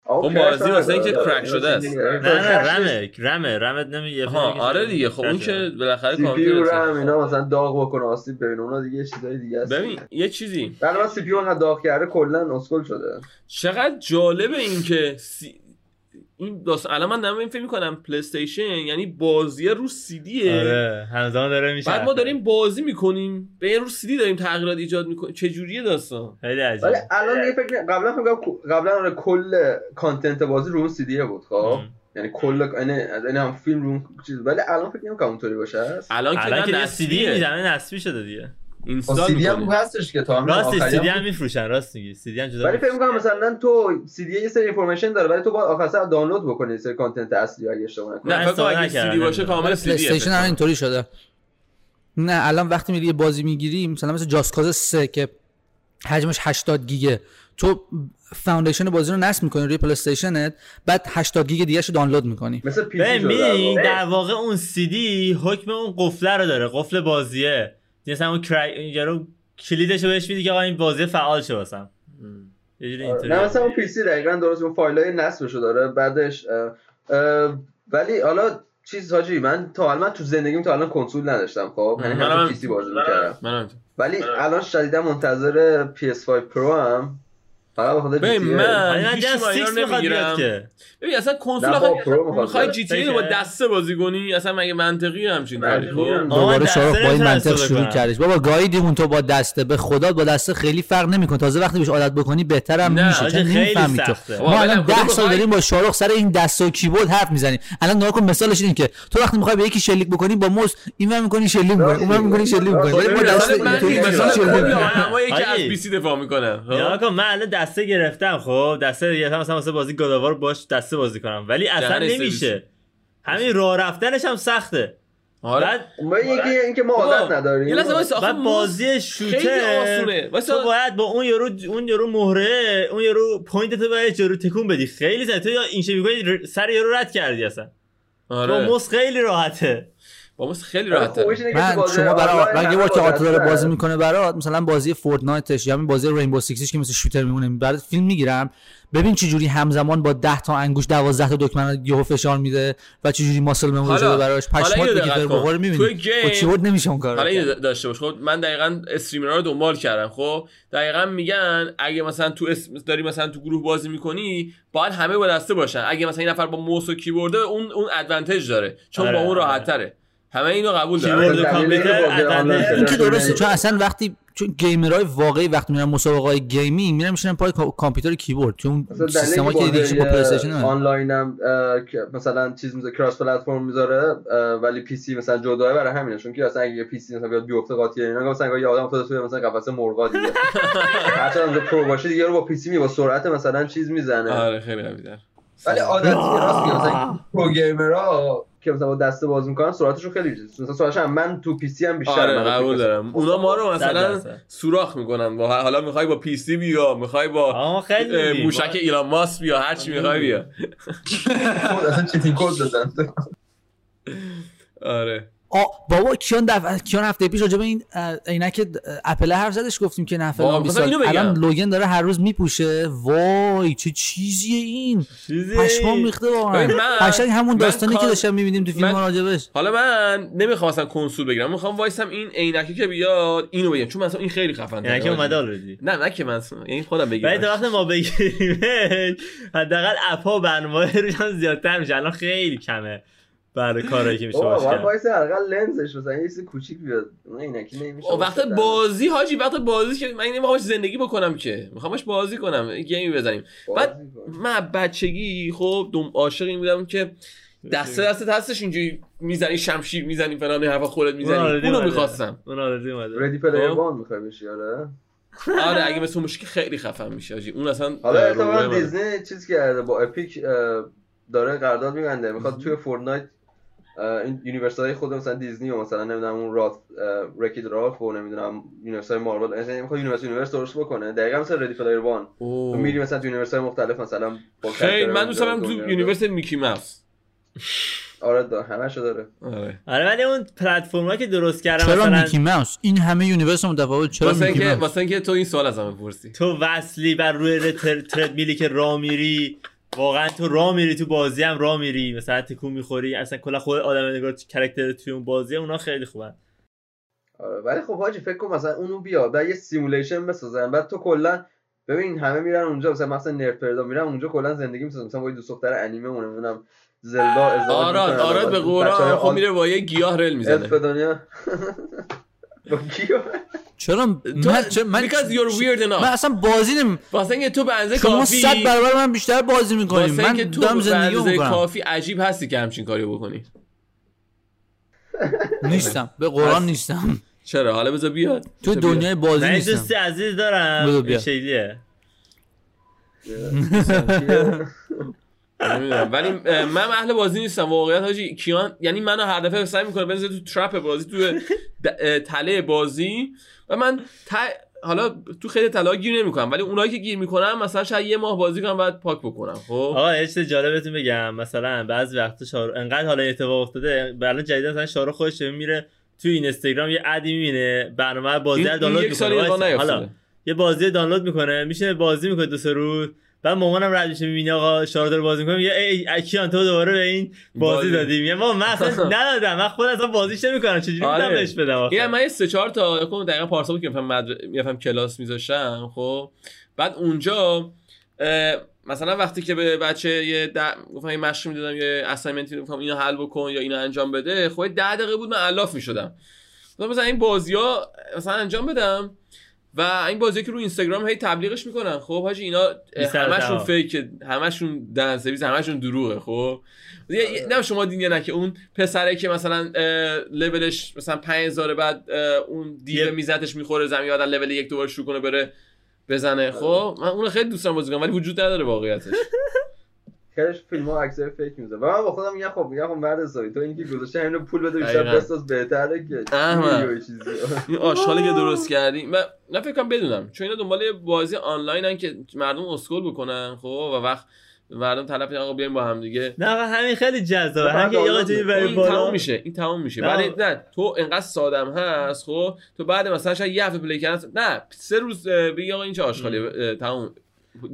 اون بازی واسه اینکه. کرک شده است. نه نه رمه رمه رمت نمیگه آره دیگه. خب اون که بالاخره سی پی کامپیوتر و رم اینا مثلا داغ بکنه آسیب ببینه اونا دیگه یه چیزای دیگه است. ببین یه چیزی. بعد من سی پی اون داغ کرده کلا اسکل شده. چقدر جالبه این که سی... این داستان الان من دارم این فکر می‌کنم پلی استیشن یعنی بازی رو سی دیه آره همزمان داره میشه. بعد ما داریم بازی می‌کنیم. به این رو سی دی داریم تغییرات ایجاد می‌کنیم. چه جوریه داستان؟ خیلی عجیبه ولی الان یه فکر قبلا فکر قبلا آره کل content بازی رو سی دیه بود خب. یعنی کل یعنی یعنی هم فیلم رو چیز ولی الان فکر نمی‌کنم اونطوری باشه. الان که الان که سی دی. می‌زنه نصبی شده دیگه. install سی دی هم. هستش که تا راستی آخری سی دی هم هم میفروشن راست میگی. سی دی هم جدا ولی فکر. می‌کنم مثلا تو سی دی یه سری information داره ولی تو باید آخر سر دانلود بکنی سری content اصلی اگه اشتباه نکنم. نه فکر کنم استفاده اگه سی دی باشه. کامل سی دی استیشن هم اینطوری شده. نه الان وقتی میری یه بازی می‌گیری مثلا مثل Just Cause 3 که حجمش 80 گیگه تو foundation بازی رو نصب می‌کنی روی پلی استیشنت بعد 80 گیگ دیگه رو دانلود می‌کنی. مثل در واقع. اون سی دی حکم اون قفله رو داره قفل بازیه. مثلا اون کرای اینجا رو کلیدش رو بهش میدی که آقا این بازی فعال شه واسم. یه جوری اینطوری. نه مثلا اون پی سی دقیقا درست اون فایلای نصبشو داره بعدش اه، اه، ولی حالا چیز حاجی من تا الان من تو زندگیم تا الان کنسول نداشتم خب؟ یعنی همه پی سی بازی می‌کردم. ولی الان شدیدا منتظر PS5 Pro هم فقط بخاطر ببین، GTA. من- نمی‌گیرم. که ببین اصلا کنسول با می‌خواد می‌خوای. جی تی رو با. دسته بازی کنی اصلا مگه منطقی همچین کاری منطقی هم. خب دوباره دسته شاروخ با این منطق شروع. کردش بابا گایدیمون تو با دسته به خدا با دسته خیلی فرق نمی‌کنه تازه وقتی بهش عادت بکنی بهترم میشه چون خیلی نمی‌فهمی تو ما الان کن. 10 تو سال داریم با شاروخ سر این دسته و کیبورد حرف می‌زنیم الان نگاه کن مثالش اینه که تو وقتی می‌خوای به یکی شلیک بکنی با موس اینور می‌کنی شلیک می‌کنی اونور می‌کنی شلیک می‌کنی ولی با ببین، دست مثلا من اینطوری مثلا شلیک کل می‌کنی. آدمایی که از. پی سی دفاع می‌کنن یا کن من الان دسته گرفتم خب؟ دسته گرفتم مثلا واسه بازی God of War باش دسته بازی کنم. ولی اصلا نمیشه. همین راه رفتنش هم سخته. آره. بعد ما یکی اینکه ما عادت نداریم. یه لحظه بعد بازی خیلی shooter. آسونه. وایسا تو باید با اون یارو اون یارو مهره اون یارو point تو باید یارو تکون بدی. خیلی زنی تو یا این ر- سر یارو رد کردی اصلا. با آره موس خیلی راحته. با موس خیلی آره، تو من شما برای اگه همه بار که auto داره بازی. می‌کنه برات مثلا بازی فورتنایتش یا همین بازی رینبو سیکسش که مثل shooter میمونه برات فیلم می‌گیرم. ببین چه جوری همزمان با 10 تا انگوش 12 تا دکمه یهو فشار میده و چه جوری muscle memory شده براش. پشمات. بخوره توی می‌بینی با کیبورد نمیشه اون کارو حالا. اینو داشته باش. خب من دقیقا streamer ها رو دنبال کردم. خب دقیقا میگن اگه مثلا تو اسم داری مثلا تو گروه بازی می‌کنی باید همه با دسته باشن. اگه مثلا این نفر با موس و کیبورده اون اون advantage داره. چون آره، با اون آره. راحت تره همه اینو قبول دارن این که. درسته چون اصلا وقتی چون gamer های واقعی وقتی میرن مسابقه های gaming میرن میشن پای کا- کامپیوتر کیبورد چون مثلا سیستما که دلیلی دیگه با پلی استیشن. آنلاین هم مثلا چیز می‌ذاره cross-platform می‌ذاره ولی PC مثلا جداه برای همینه چون که اصلا اگه یه PC مثلا بیاد بیفته قاطی اینا مثلا یه آدم افتاده توی مثلا قفس مرغا دیگه. هرچند اونجا pro باشه دیگه رو با PC می با سرعت مثلا چیز می‌زنه. آره خیلی قوی در ولی آراد راست میگه مثلا pro gamer ها که مثلا با دسته بازی می‌کنن سرعتشون خیلی مثلا سرعتش هم من تو PC هم بیشتر آره من قبول دارم. اونا ما رو مثلا. سوراخ می‌کنن. با حالا می‌خوای با PC بیا می‌خوای با خیلی. موشک ایلان ماسک بیا هر چی می‌خوای بیا. خود اصلا cheating code دادن آره. آ بابا کیان دف... کیان هفته پیش راجع به این عینک اپل حرف زدش گفتیم که بگم. الان لوگن داره هر روز میپوشه. وای چه چیزیه این؟ چیزی؟ پشمام ریخته واقعا. قشنگ همون داستانی که داشتم می‌بینیم تو فیلم من- راجبش. حالا من نمی‌خوام اصلا کنسول بگیرم. می‌خوام وایسم این عینکی که بیاد اینو بگم. چون مثلا این خیلی خفن که اومده already نه نه که من یعنی خودم بگیرم تا وقت ما بگیریم حداقل app ها و برنامه زیادتر میشه. الان خیلی کمه. برای کارهایی که میشه باشه کرد. وایس حداقل لنزش مثلا یه چیز کوچیک بیاد. اون عینکی نمیشه وقت بازی حاجی وقت بازی که من نمی‌خوام زندگی بکنم که. می‌خوام باش بازی کنم game ی بزنیم. بعد من بچگی خب دوم عاشق این بودم که دسته دست هستش اینجوری می‌زنی شمشیر می‌زنی فلان حرفا خودت می‌زنی. اونو. می‌خواستم. اون already اومده. Ready Player خب. One می‌خوای بشی آره؟ آره اگه مثل اون که خیلی خفن میشه حاجی. اون اصلا حالا منه. دیزنی چیز کرده با اپیک داره قرارداد میبنده می‌خواد توی فورتنایت این universe های خود مثلا دیزنی و مثلا نمی‌دونم اون رات Wreck-It Ralph و نمی‌دونم universe های مارول مثلا می‌خواد universe universe درست بکنه. دقیقا مثل Ready Player One تو. میری مثلا تو universe های مختلف مثلا با خیلی من دوست دارم تو یونیورس میکی ماوس. آره دا همشو داره. آره. آره ولی اون پلتفرمایی که درست چرا مثلا میکی ماوس؟ این همه universe متفاوت چرا واسه میکی اینکه ماوس؟ واسه اینکه تو این سوال ازم بپرسی. تو وصلی بر روی تر... تردمیلی که راه میری واقعا تو راه میری تو بازی هم راه میری. مثلا تکون می‌خوری اصلا کلا خود آدم انگار character توی اون بازی اونا خیلی خوبن. آره ولی خب حاجی فکر کن مثلا اونو بیا بعد یه سیمولیشن بسازن. بعد تو کلا ببین همه میرن اونجا مثلا مثلا نرد پردا میرن اونجا کلا زندگی می‌سازن. مثلا با دوست دختر انیمه مونه نمی‌دونم زلدا ازدواج آراد. آراد به بچه‌های خب میره با یه گیاه رل می‌زنه. دنیا با کیو چرا من چرا من because you're weird من enough اصلا بازی نمی واسه اینکه تو به اندازه شما کافی صد برابر من بیشتر بازی می‌کنیم. واسه من اینکه تو دارم به زندگی می‌کنم. کافی عجیب هستی که همچین کاری بکنی. نیستم. به قرآن. نیستم. چرا؟ حالا بذار بیاد. تو. دنیای بازی من نیستم. دوستی عزیز دارم. شکلیه نمی‌دونم. ولی من اهل بازی نیستم. واقعیت حاجی کیان یعنی منو هر دفعه سعی می‌کنه بنزه تو ترپ بازی تو تله بازی. و من ت... حالا تو خیلی تله گیر نمی‌کنم. ولی اونایی که گیر می‌کنم مثلا شاید یه ماه بازی کنم بعد پاک بکنم. خب؟ آقا یه چیز جالبتون بگم. مثلا بعضی وقتا شارو انقدر حالا اتفاق افتاده الان جدیدا مثلا شارو خودش میره تو این اینستاگرام یه ادی می‌بینه برنامه بازی رو دانلود می‌کنه. حالا یه بازی دانلود می‌کنه میشه بازی می‌کنه دو سه روز. بعد مامانم رد میشه می‌بینه آقا شارو داره بازی می‌کنه میگه ای ای کیان تو دوباره به این بازی بازی. دادی میگه ما من اصلا ندادم من خود اصلا بازیش نمی‌کنم چجوری می‌تونم آره. بهش بدم آخه؟ این من یه سه چهار تا کنم دقیقا پارسال بود که میفهم مدر... میفهم کلاس میذاشتم خب بعد اونجا مثلا وقتی که به بچه یه د... گفتم یه مشق می‌دادم یه اسایمنت می‌دادم اینو حل بکن یا اینو انجام بده خب یه ده دقیقه بود من الاف می‌شدم مثلا این بازی ها مثلا انجام بدم و این بازی که رو اینستاگرام هی تبلیغش می‌کنن. خب حاجی اینا همشون. فیک همشون دن سرویس همشون دروغه خب؟ نه شما یا نه که اون پسره که مثلا لولش مثلا 5000 بعد اون دیو میزتش می‌خوره زمین آدم لول یک دوباره شروع کنه بره بزنه. خب؟ من اونو خیلی دوست دارم بازی کنم ولی وجود نداره واقعیتش. خیلیش فیلم ها عکسای فیک میزه و من با خودم میگم خب میگم خب مرد حسابی تو اینی که گذاشته همینو پول بده بیشتر. بساز بهتره که این آشغالی که درست کردی من نه فکر کنم بدونم. چون اینا دنبال یه بازی آنلاینن که مردم اسکول بکنن خب و وقت مردم طلب کنن آقا بیایم با هم دیگه. نه آقا همین خیلی جذابه. من هم که یه دانلود توی می‌کنم. بری این بالا. تمام میشه این تمام میشه. ولی نه تو انقدر سادم هست خب تو بعد مثلا شاید یه هفته پلی کردن نه سه روز بگی آقا این چه آشغالیه؟ اه، تمام آقا دیدش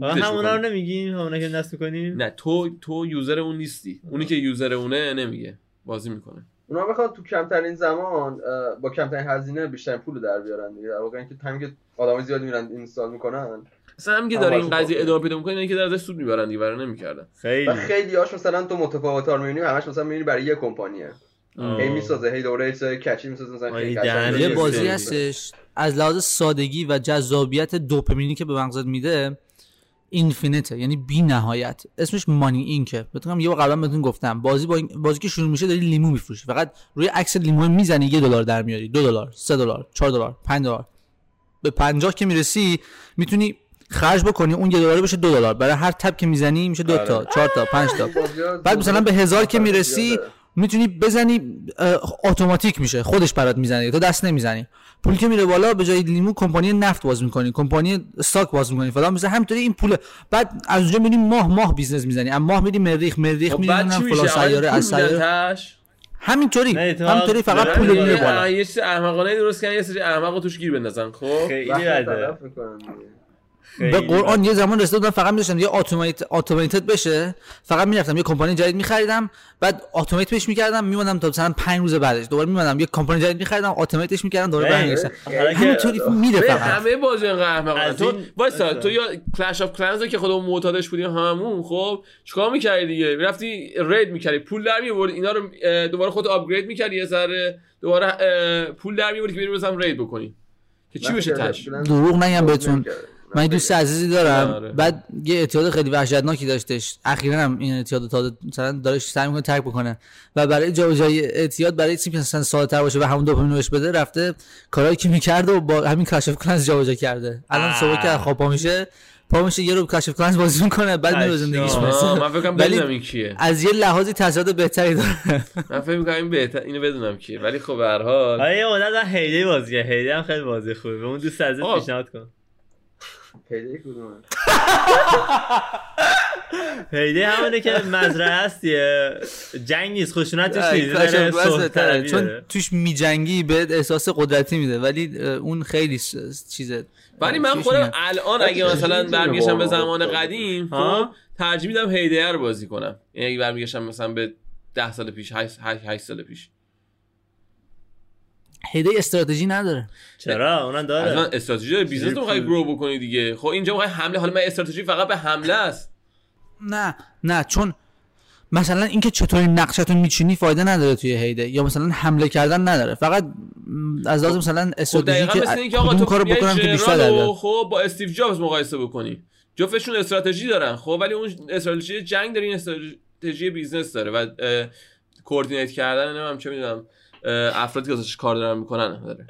همونا رو. نمیگیم همونا که نصب می‌کنیم. نه تو تو یوزر اون نیستی. اونی که یوزر اونه نمیگه. بازی می‌کنه. اونا بخواد تو کمترین زمان با کمترین هزینه بیشترین پول رو در بیارن دیگه. در واقع اینکه که آدمای زیادی میرن اینستال می‌کنن. اصلا هم که داره این قضیه باشه. ادامه پیدا می‌کنه اینه که در ازش سود می‌برن دیگه برای نمی‌کردن. خیلی. خیلی هاش مثلا تو متفاوتار می‌بینی همش مثلا می‌بینی برای یه کمپانیه. هی می‌سازه هی دوره چیزای کچی می‌سازه مثلا یه بازی. هستش. از لحاظ سادگی و جذابیت دوپامینی که به مغزت میده اینفینیته یعنی بی نهایت. اسمش مانی اینکه بهتون یه بار قبلا بهتون گفتم بازی با این- بازی که شروع میشه داری لیمو میفروشی. فقط روی عکس لیمو می‌زنی یه دلار در میاری دو دلار سه دلار چهار دلار پنج دلار. به پنجاه که می‌رسی می‌تونی خرج بکنی اون یه دلار بشه دو دلار. برای هر تپ که می‌زنی میشه دو تا چهار تا پنج تا. بعد مثلا به هزار که می‌رسی. می‌تونی بزنی اتوماتیک میشه. خودش برات می‌زنه تو دست نمی‌زنی. پول که میره بالا به جای لیمو کمپانی نفت باز می‌کنی. کمپانی stock باز می‌کنی. فلان مثلا همینطوری این پول بعد از اونجا میری ماه ماه بیزنس می‌زنی. اما ماه میری مریخ مریخ خب میری فلان سیاره از سیاره؟ همینطوری. همینطوری فقط پول میره بالا. یه چیز احمقانه درست کردن یه سری احمق رو توش گیر بندازن خب؟ خیلی بده. به قرآن یه زمان رسیده بودم فقط می‌داشتم یه اتومات automated بشه. فقط می‌رفتم یه کمپانی جدید می‌خریدم بعد اتومات بهش می‌کردم میموندم تا مثلا 5 روز بعدش. دوباره میموندم یه کمپانی جدید می‌خریدم اتوماتش می‌کردم دوباره برمیگشتم. همینطوری میره فقط. همه بازی از تو وایسا مثلا. تو یا کلش اف کلنز که خودمون معتادش بودیم هممون خب چیکار می‌کردی دیگه؟ می‌رفتی رید می‌کردی پول در می‌آوردی اینا رو دوباره خود آپگرید می‌کردی یه ذره دوباره پول در می‌آوردی که بری بزنم رید بکنی. که چی بشه اصلا دروغ نگم بهتون. من یه دوست عزیزی دارم. آره. بعد یه اعتیاد خیلی وحشتناکی داشتش. اخیرا هم این اعتیاد تازه مثلا داره سعی می‌کنه ترک بکنه. و برای جابجایی اعتیاد برای چیزی که مثلا ساده‌تر باشه و همون دوپامین بهش بده رفته کارهایی که می‌کرده و با همین کاشف کلنز جابجا کرده. الان. صبح که از خواب پا میشه پا میشه یه رو کاشف کلنز بازی می‌کنه بعد میره زندگیش آه، من فکر کنم این کیه. از یه لحاظی تاثیرات بهتری داره. من فکر می‌کنم این بهتر اینو بدونم کیه. ولی خب به هر حال آره یه مدت من هیدی بازی کرد. هیدی هم خیلی بازی خوبه. به اون دوست عزیز. پیشنهاد کن. پیدا کدومه هیدی همونه که مزرعه هستیه جنگ نیست خشونت توش. چون توش میجنگی به احساس قدرتی میده ولی اون خیلی چیزه ولی من خودم؟ الان اگه مثلا می‌تونی برمیگشتم به زمان. قدیم خب؟ ترجیح میدم هیدر رو بازی کنم یعنی اگه برمیگشتم مثلا به 10 سال پیش 8 سال پیش هی دی استراتژی نداره. چرا؟ اونم داره. استراتژی داره. بیزنس تو می‌خوای grow بکنی دیگه. خب اینجا می‌خوای حمله. حالا من استراتژی فقط به حمله است. نه نه چون مثلا اینکه چطوری نقشتون میچینی فایده نداره توی هی دی. یا مثلا حمله کردن نداره. فقط از لحاظ مثلا خب استراتژی دقیقا که مثل اینکه آقا تو کارو بکنم که بیشتر در رو خب با استیو جابز مقایسه بکنی. جفتشون استراتژی دارن. خب ولی اون استراتژی جنگ داره این استراتژی بیزنس داره. و کوردینیت کردن نمی‌دونم چه می‌دونم. افرادی که ازش کار دارن می‌کنن. داره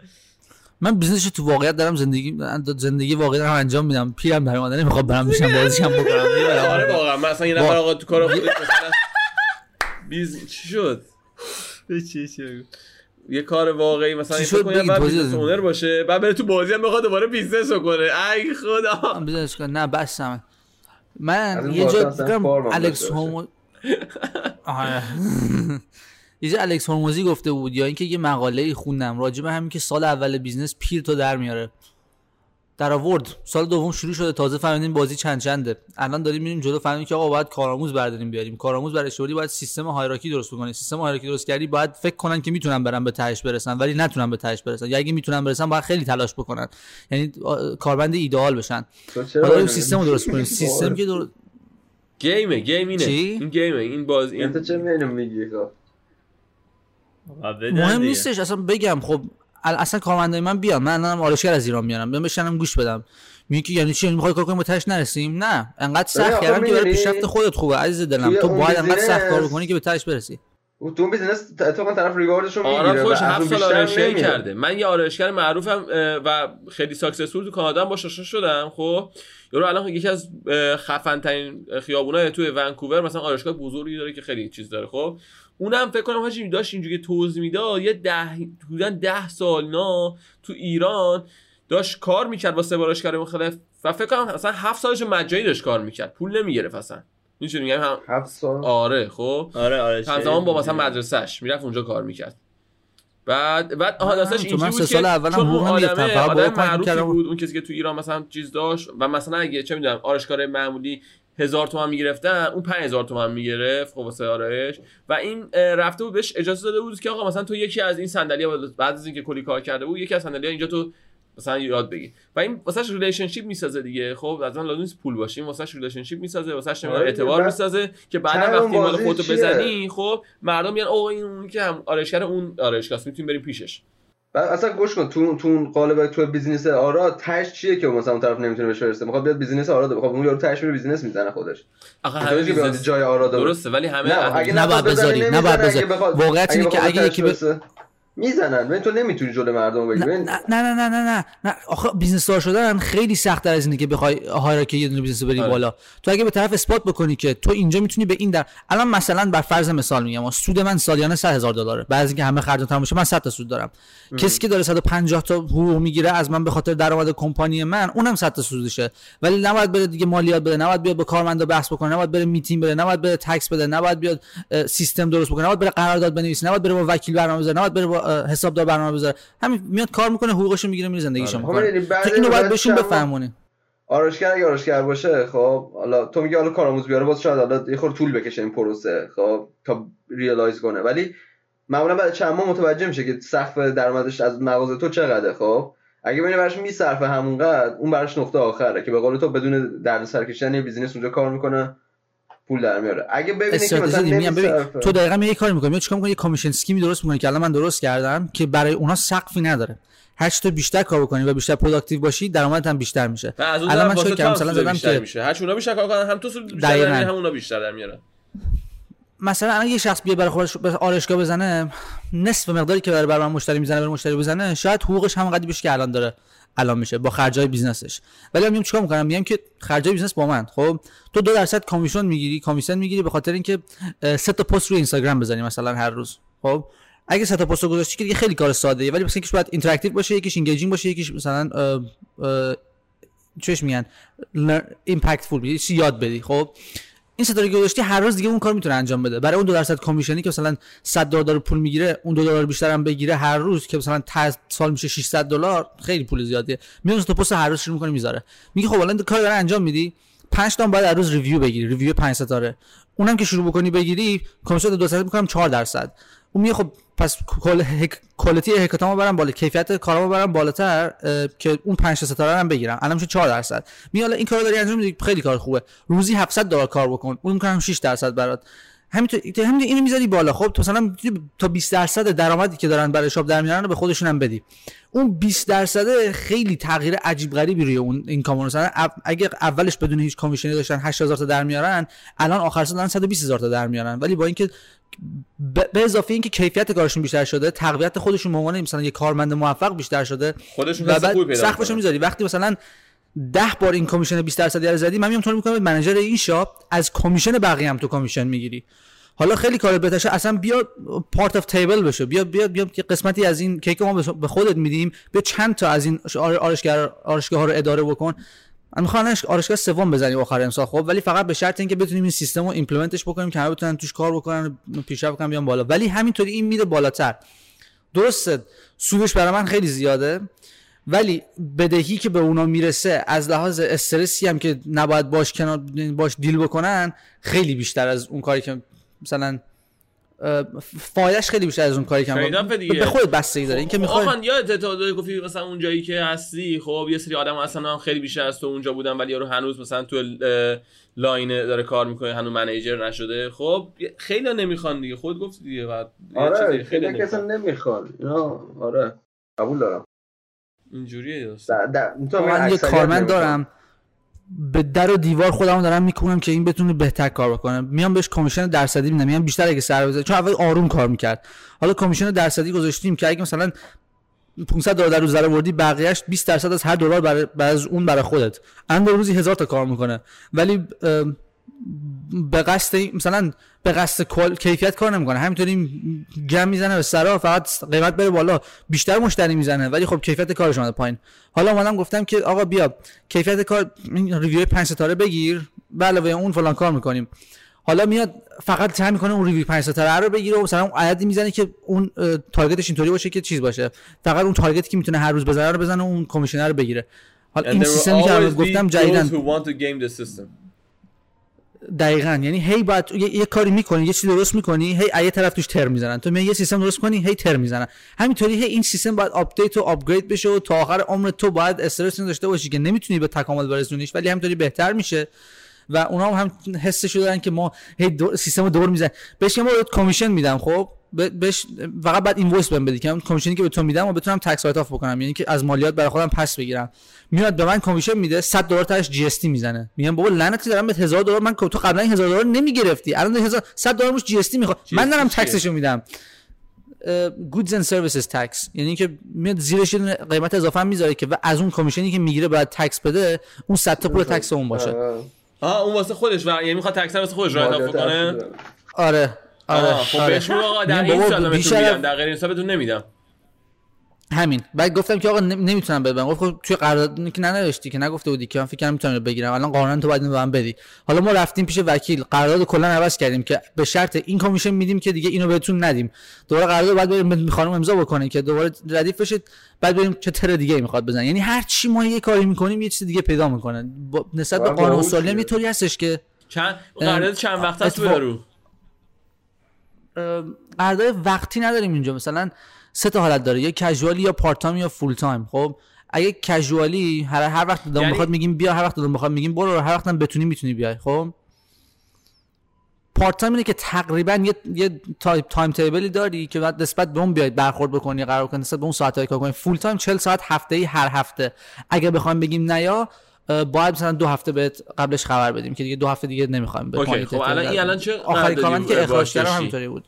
من بیزنسش تو واقعیت دارم زندگی زندگی واقعی دارم انجام میدم. پیرم در اومده نمی‌خوام برم بشم بازیشم بکنم. آره واقعا. من اصلا یه نفر آقا تو کار خودت مثلا بیز چی شد؟ چی چی. یه کار واقعی مثلا چی یه شد؟ بگید، بیزنس. اونر باشه بعد بره تو بازی هم بخواد دوباره بیزنس رو کنه. ای خدا. من بیزنس کنم. نه از من این یه جا هم الکس. هومو. یه جا الکس هرموزی گفته بود یا اینکه یه مقاله خوندم راجع به همین که سال اول بیزنس پیر تو در میاره. در آورد. سال دوم شروع شده تازه فهمیدیم بازی چند چنده. الان داریم میریم جلو فهمیدیم که آقا باید کارآموز برداریم بیاریم. کارآموز برای شوری باید سیستم hierarchy درست بکنی سیستم hierarchy درست کردی باید فکر کنن که می‌تونن برن به تهش برسن ولی نتونن به تهش برسن. یا اگه می‌تونن برسن باید خیلی تلاش بکنن. یعنی کارمند ایدئال بشن. تو حالا سیستم رو درست کنیم؟ سیستم که game ه game اینه چی؟ این game ه این باز تو این چرا اینو میگی؟ خب. مهم. نیستش اصلا بگم خب اصلا کارمندای من بیان من الانم آرایشگر از ایران میارم. بیان بشنم گوش بدم. میگی که یعنی چی؟ یعنی می‌خوای کار کنیم با تهش نرسیم؟ نه. انقدر سخت کردم که برای پیشرفت خودت خوبه عزیز دلم. تو باید انقدر سخت کار بکنی که به تهش برسی. و تو اون بیزینس اتفاقا طرف reward ش رو می‌گیره از هفت اون سال بیشتر آرایشگری. کرده. من یه آرایشگر معروفم و خیلی ساکسسفول تو کانادا هم باش آشنا شدم خب. یارو الان یکی از خفن ترین خیابونای توی ونکوور مثلا آرایشگاه بزرگی داره که خیلی چیز داره خب. اونم فکر کنم حاجی داشت اینجوری توضیح می‌داد. یه ده حدودا ده سال نا تو ایران داشت کار می‌کرد با سه آرایشگر مختلف و فکر کنم مثلا هفت سالش مجانی داشت کار می‌کرد. پول نمی‌گرفت اصلا. میشه میگم هم هفت سال؟ آره خب. آره آره همزمان با مثلا مدرسهش می‌رفت اونجا کار می‌کرد. بعد بعد آها داستانش اینجوری بود سه سال که اولم چون اون آدمه آدم معروفی. بود اون کسی که تو ایران مثلا چیز داشت و مثلا اگه چه می‌دونم آرایشگاه معمولی هزار تومن می‌گرفتن اون 5000 تومن می‌گرفت خب واسه آرایش. و این رفته بود بهش اجازه داده بود که آقا مثلا تو یکی از این صندلی بعد از اینکه کلی کار کرده بود یکی از صندلی اینجا تو مثلا یاد بگیر. و این واسهش relationship می‌سازه دیگه. خب از اون لازم نیست پول باشیم واسهش relationship می‌سازه واسهش نمی‌دونم آره، اعتبار می‌سازه که بعدا وقتی مال خودتو؟ بزنی خب مردم میگن اوه این اون که هم آرایشگر اون آرایشگاست می‌تونیم بریم پیشش. بعد اصلا گوش کن تو تو اون قالب تو بیزینس آرا تش چیه که مثلا اون طرف نمی‌تونه بهش برسه می‌خواد بیاد بیزینس آرا ده. خب اون یارو تش میره بیزینس می‌زنه خودش آخه همه بیزنس جای آرا درسته ولی همه نه اگه نباید بذاری، نباید بذاری. بخواد واقعیت اینه که بخواد اگه یکی می‌زنن. ببین تو نمی‌تونی جلو مردم بگیری نه نه نه نه نه نه نه. آخه بیزنس دار شدن خیلی سخت از اینه که بخوای هایرارکی یه دونه بیزنس بری آره. بالا. تو اگه به طرف اثبات بکنی که تو اینجا می‌تونی به این در الان مثلا بر فرض مثال میگم سود من سالیانه 100 هزار دلاره. بعضی که همه خرج تمام بشه من 100 تا سود دارم. کسی که داره 150 تا حقوق می‌گیره از من به خاطر درآمد کمپانی من اونم 100 تا سودشه. ولی نباید بره دیگه مالیات بده نباید بیاد با کارمندا بحث بکنه نباید بره میتینگ بره نباید بره tax بده نباید بیاد سیستم درست بکنه نباید بره قرارداد بنویسه نباید بره با وکیل برنامه بذاره نباید بره با حسابدار برنامه بذاره. همین میاد کار می‌کنه حقوقش رو می‌گیره میره خب می‌کنه می‌دونی بعد- تو اینو باید بعد بهشون بفهمونی. آرایشگر اگه آرایشگر باشه خب حالا تو میگی حالا کارآموز بیاره باز شاید حالا یه خورده طول بکشه این پروسه خب تا realize کنه. ولی معمولا بعد چند ماه متوجه میشه که سقف درآمدش از مغازه تو چقدره خب. اگه ببینی براش میصرفه همونقدر اون براش نقطه آخره که به قول تو بدون دردسر کشیدن یه business اونجا کار می‌کنه. پول در میاره. اگه ببینی که مثلا میگم ببین تو دقیقا یه کاری می‌کنی. چیکار می‌کنی؟ یه commission scheme ی درست می‌کنی که الان من درست کردم که برای اونها سقفی نداره. هر تو بیشتر کار بکنی و بیشتر productive باشی درآمدت هم بیشتر میشه. الان من که هم مثلا زدم که میشه. هر چی اونا بیشتر کار کنن هم تو سود بیشتر هم اونا بیشتر در میارن مثلا الان یه شخص بیا برای خودش به آرایشگاه بزنه نصف مقداری که برای بر من مشتری می‌زنه برای مشتری بزنه شاید حقوقش همونقدر بشه که الان داره. الان میشه با خرجای business ش. ولی من میگم چیکار می‌کنم؟ میگم که خرجای business با من. خب تو دو درصد commission می‌گیری commission می‌گیری به خاطر اینکه سه تا پست روی اینستاگرام بزنی مثلا هر روز. خب اگه سه تا پست گذاشتی که دیگه خیلی کار ساده ای ولی مثلا یکیش باید interactive باشه یکیش engaging باشه یکیش مثلا چش میگن impactful یاد بدی. خب این سه تا رو گذاشتی هر روز دیگه اون کار می‌تونه انجام بده. برای اون دو درصد commission ی که مثلا 100 دلار داره پول می‌گیره اون دو دلار بیشتر هم بگیره هر روز که مثلا تا سال میشه 600 دلار خیلی پول زیادیه. میاد تو پست هر روز شروع می‌کنه می‌ذاره. میگه خب الان کار داره انجام میدی؟ 5 تا باید هر روز ریویو بگیری ریویو 5 ستاره. اونم که شروع بکنی بگیری commission دو درصد می‌کنم 4 درصد. اون میگه خب پس. quality کارامو برم بالا کیفیت کارامو برم بالاتر که اون 5 ستاره هم بگیرم. الان میشه 4 درصد. می حالا این کارو داری انجام میدی خیلی کار خوبه. روزی 700 دلار کار بکن. اون می‌کنم 6 درصد برات. همینطور همین اینو می‌ذاری بالا. خب تو مثلا تا 20 درصد درآمدی که دارن برای شاب در میارن رو به خودشون هم بدی. اون 20 درصد خیلی تغییر عجیب غریبی روی اون اینکام مثلا اف- اگه اولش بدون هیچ کمیشنی داشتن 8000 تا در میارن الان آخر سال دارن 120000 تا در میارن. ولی با اینکه به اضافه اینکه کیفیت کارشون بیشتر شده تقویت خودشون به عنوان مثلا یه کارمند موفق بیشتر شده. خودشون و بعد. می‌ذاری. وقتی مثلا ده بار این commission 20 درصدی رو زدی من میام تو رو می‌کنم manager این shop از commission بقیه هم تو commission می‌گیری. حالا خیلی کار بهتره اصلا بیا part of table بشه بیا بیا بیا که قسمتی از این کیک ما به خودت میدیم. بیا چند تا از این آر- آرایشگر آرایشگاه ها رو اداره بکن. الان آرایشگاه سوم بزنیم آخر امسال خب ولی فقط به شرط اینکه بتونیم این سیستم رو implement ش بکنیم که همه بتونن توش کار بکنن پیشرفت کنن بیان بالا. ولی همینطوری این میره بالاتر. درسته سودش برای من خیلی زیاده ولی بدهی که به اونا می‌رسه از لحاظ استرسی هم که نباید باش کنار باش دیل بکنن خیلی بیشتر از اون کاری که مثلا فایدهش خیلی بیشتر از اون کاری که. به خودت بستگی داره اینکه می‌خوای آخوان یادت تا داری گفتی مثلا اون جایی که هستی خب یه سری آدم اصلا هم خیلی بیشتر از تو اونجا بودن ولی یارو هنوز مثلا تو لاین داره کار می‌کنه هنوز منیجر نشده. خب خیلی نمی‌خوان دیگه. خود گفتی دیگه و یه آره خیلی خیلی کسی نمی‌خوان. اینا آره. قبول دارم. اینجوریه تو من یه کارمند. دارم. به در و دیوار خودمو دارم می‌کنم که این بتونه بهتر کار بکنه. میام بهش کمیشن درصدی میدم. میام بیشتر اگه سر بزنه. چون اول آروم کار می‌کرد. حالا کمیشن درصدی گذاشتیم که اگه مثلا 500 دلار در روز در آوردی بقیه‌اش 20 درصد از هر دلار برای از اون برای خودت. اند روزی هزار تا کار می‌کنه. ولی به قصد مثلا به قصد کل- کیفیت کار نمی‌کنه. همینطوری گم می‌زنه به سرا فقط قیمت بره بالا. بیشتر مشتری می‌زنه ولی خب کیفیت کارش اومده پایین. حالا اومدم گفتم که آقا بیا کیفیت کار این review 5 ستاره بگیر. به علاوه اون فلان کار می‌کنیم. حالا میاد فقط سعی می‌کنه اون review 5 ستاره رو بگیره و مثلا اون عددی می‌زنه که اون target ش اینطوری باشه که چیز باشه. فقط اون target ی که می‌تونه هر روز بزنه رو بزنه و اون commission رو بگیره. حالا And این سیستمی که گفتم جدیدن دقیقا. یعنی هی باید یه, یه کاری می‌کنی یه چیزی درست می‌کنی هی یه طرف توش تر می‌زنن. تو می یه سیستم درست کنی هی تر می‌زنن. همینطوری هی این سیستم باید update و upgrade بشه و تا آخر عمر تو باید استرس داشته باشی که نمی‌تونی به تکامل برسونیش ولی همینطوری بهتر میشه. و اونا هم, حسش دارن که ما هی دور سیستم رو دور می‌زنن بهش بار commission میدم خب؟ بهش فقط بعد invoice بهم بدی که commission ی که به تو میدم و بتونم tax write off بکنم. یعنی که از مالیات برای خودم پس بگیرم. میاد به من کمیشن میده 100 دلار تاش جی اس تی می‌زنه. میگم بابا لعنتی دارم به 1000 دلار. من تو قبلا این 1000 دلار نمی‌گرفتی. الان 1000 100 دلار روش جی اس تی می‌خواد من دارم؟ تکسشو میدم. goods and services tax. یعنی که میاد زیرش قیمت اضافه می‌ذاره که و از اون کمیشنی که می‌گیره باید تکس بده اون 100 تا پول تکس اون باشه. آها اون واسه خودش و یعنی می‌خواد تکثر واسه خودش رایت آف بکنه؟ داره. آره. آره خب آره. بهش میگم آقا در این میدم در غیر نمیدم. همین. بعد گفتم که آقا نم- نمی‌تونم بدم. گفت خب توی قرارداد که ننوشتی که نگفته بودی که من فکر کنم می‌تونم بگیرم. الان قانونا تو باید اینو به من بدی. حالا ما رفتیم پیش وکیل. قرارداد کلا عوض کردیم که به شرط این کمیشن میدیم که دیگه اینو بهتون ندیم. دوباره قرارداد بعد بریم به خانم امضا بکنه که دوباره ردیف بشه. بعد بریم چه تر دیگه می‌خواد بزنه. یعنی هر چی ما یه کاری می‌کنیم یه چیز دیگه پیدا می‌کنه. نسبت به قانون دیگه. یه طوری هستش که چند قرارداد چند وقت است اتفاق- رو اه، قرارداد وقتی نداریم اینجا. مثلا سه تا حالت داره. یا casual ی یا part time یا full time خب اگه casual ی هر هر وقت دلم یعنی- بخواد میگیم بیا هر وقت دلم بخواد میگیم برو هر وقت هم بتونی می‌تونی بیای. خب؟ part time اینه که تقریبا یه یه تایپ timetable ی داری که بعد نسبت به اون بیاید برخورد بکنی قرار کنی نسبت به اون ساعتایی کار کنی. full time 40 ساعت هفته ای هر هفته. اگه بخوایم بگیم نیا باید مثلا دو هفته بهت قبلش خبر بدیم که دیگه دو هفته دیگه نمی‌خوایم. به خب الان این الان. چه آخرین قراردادی کارمندی که اخراج کردم؟ همینطوری بود.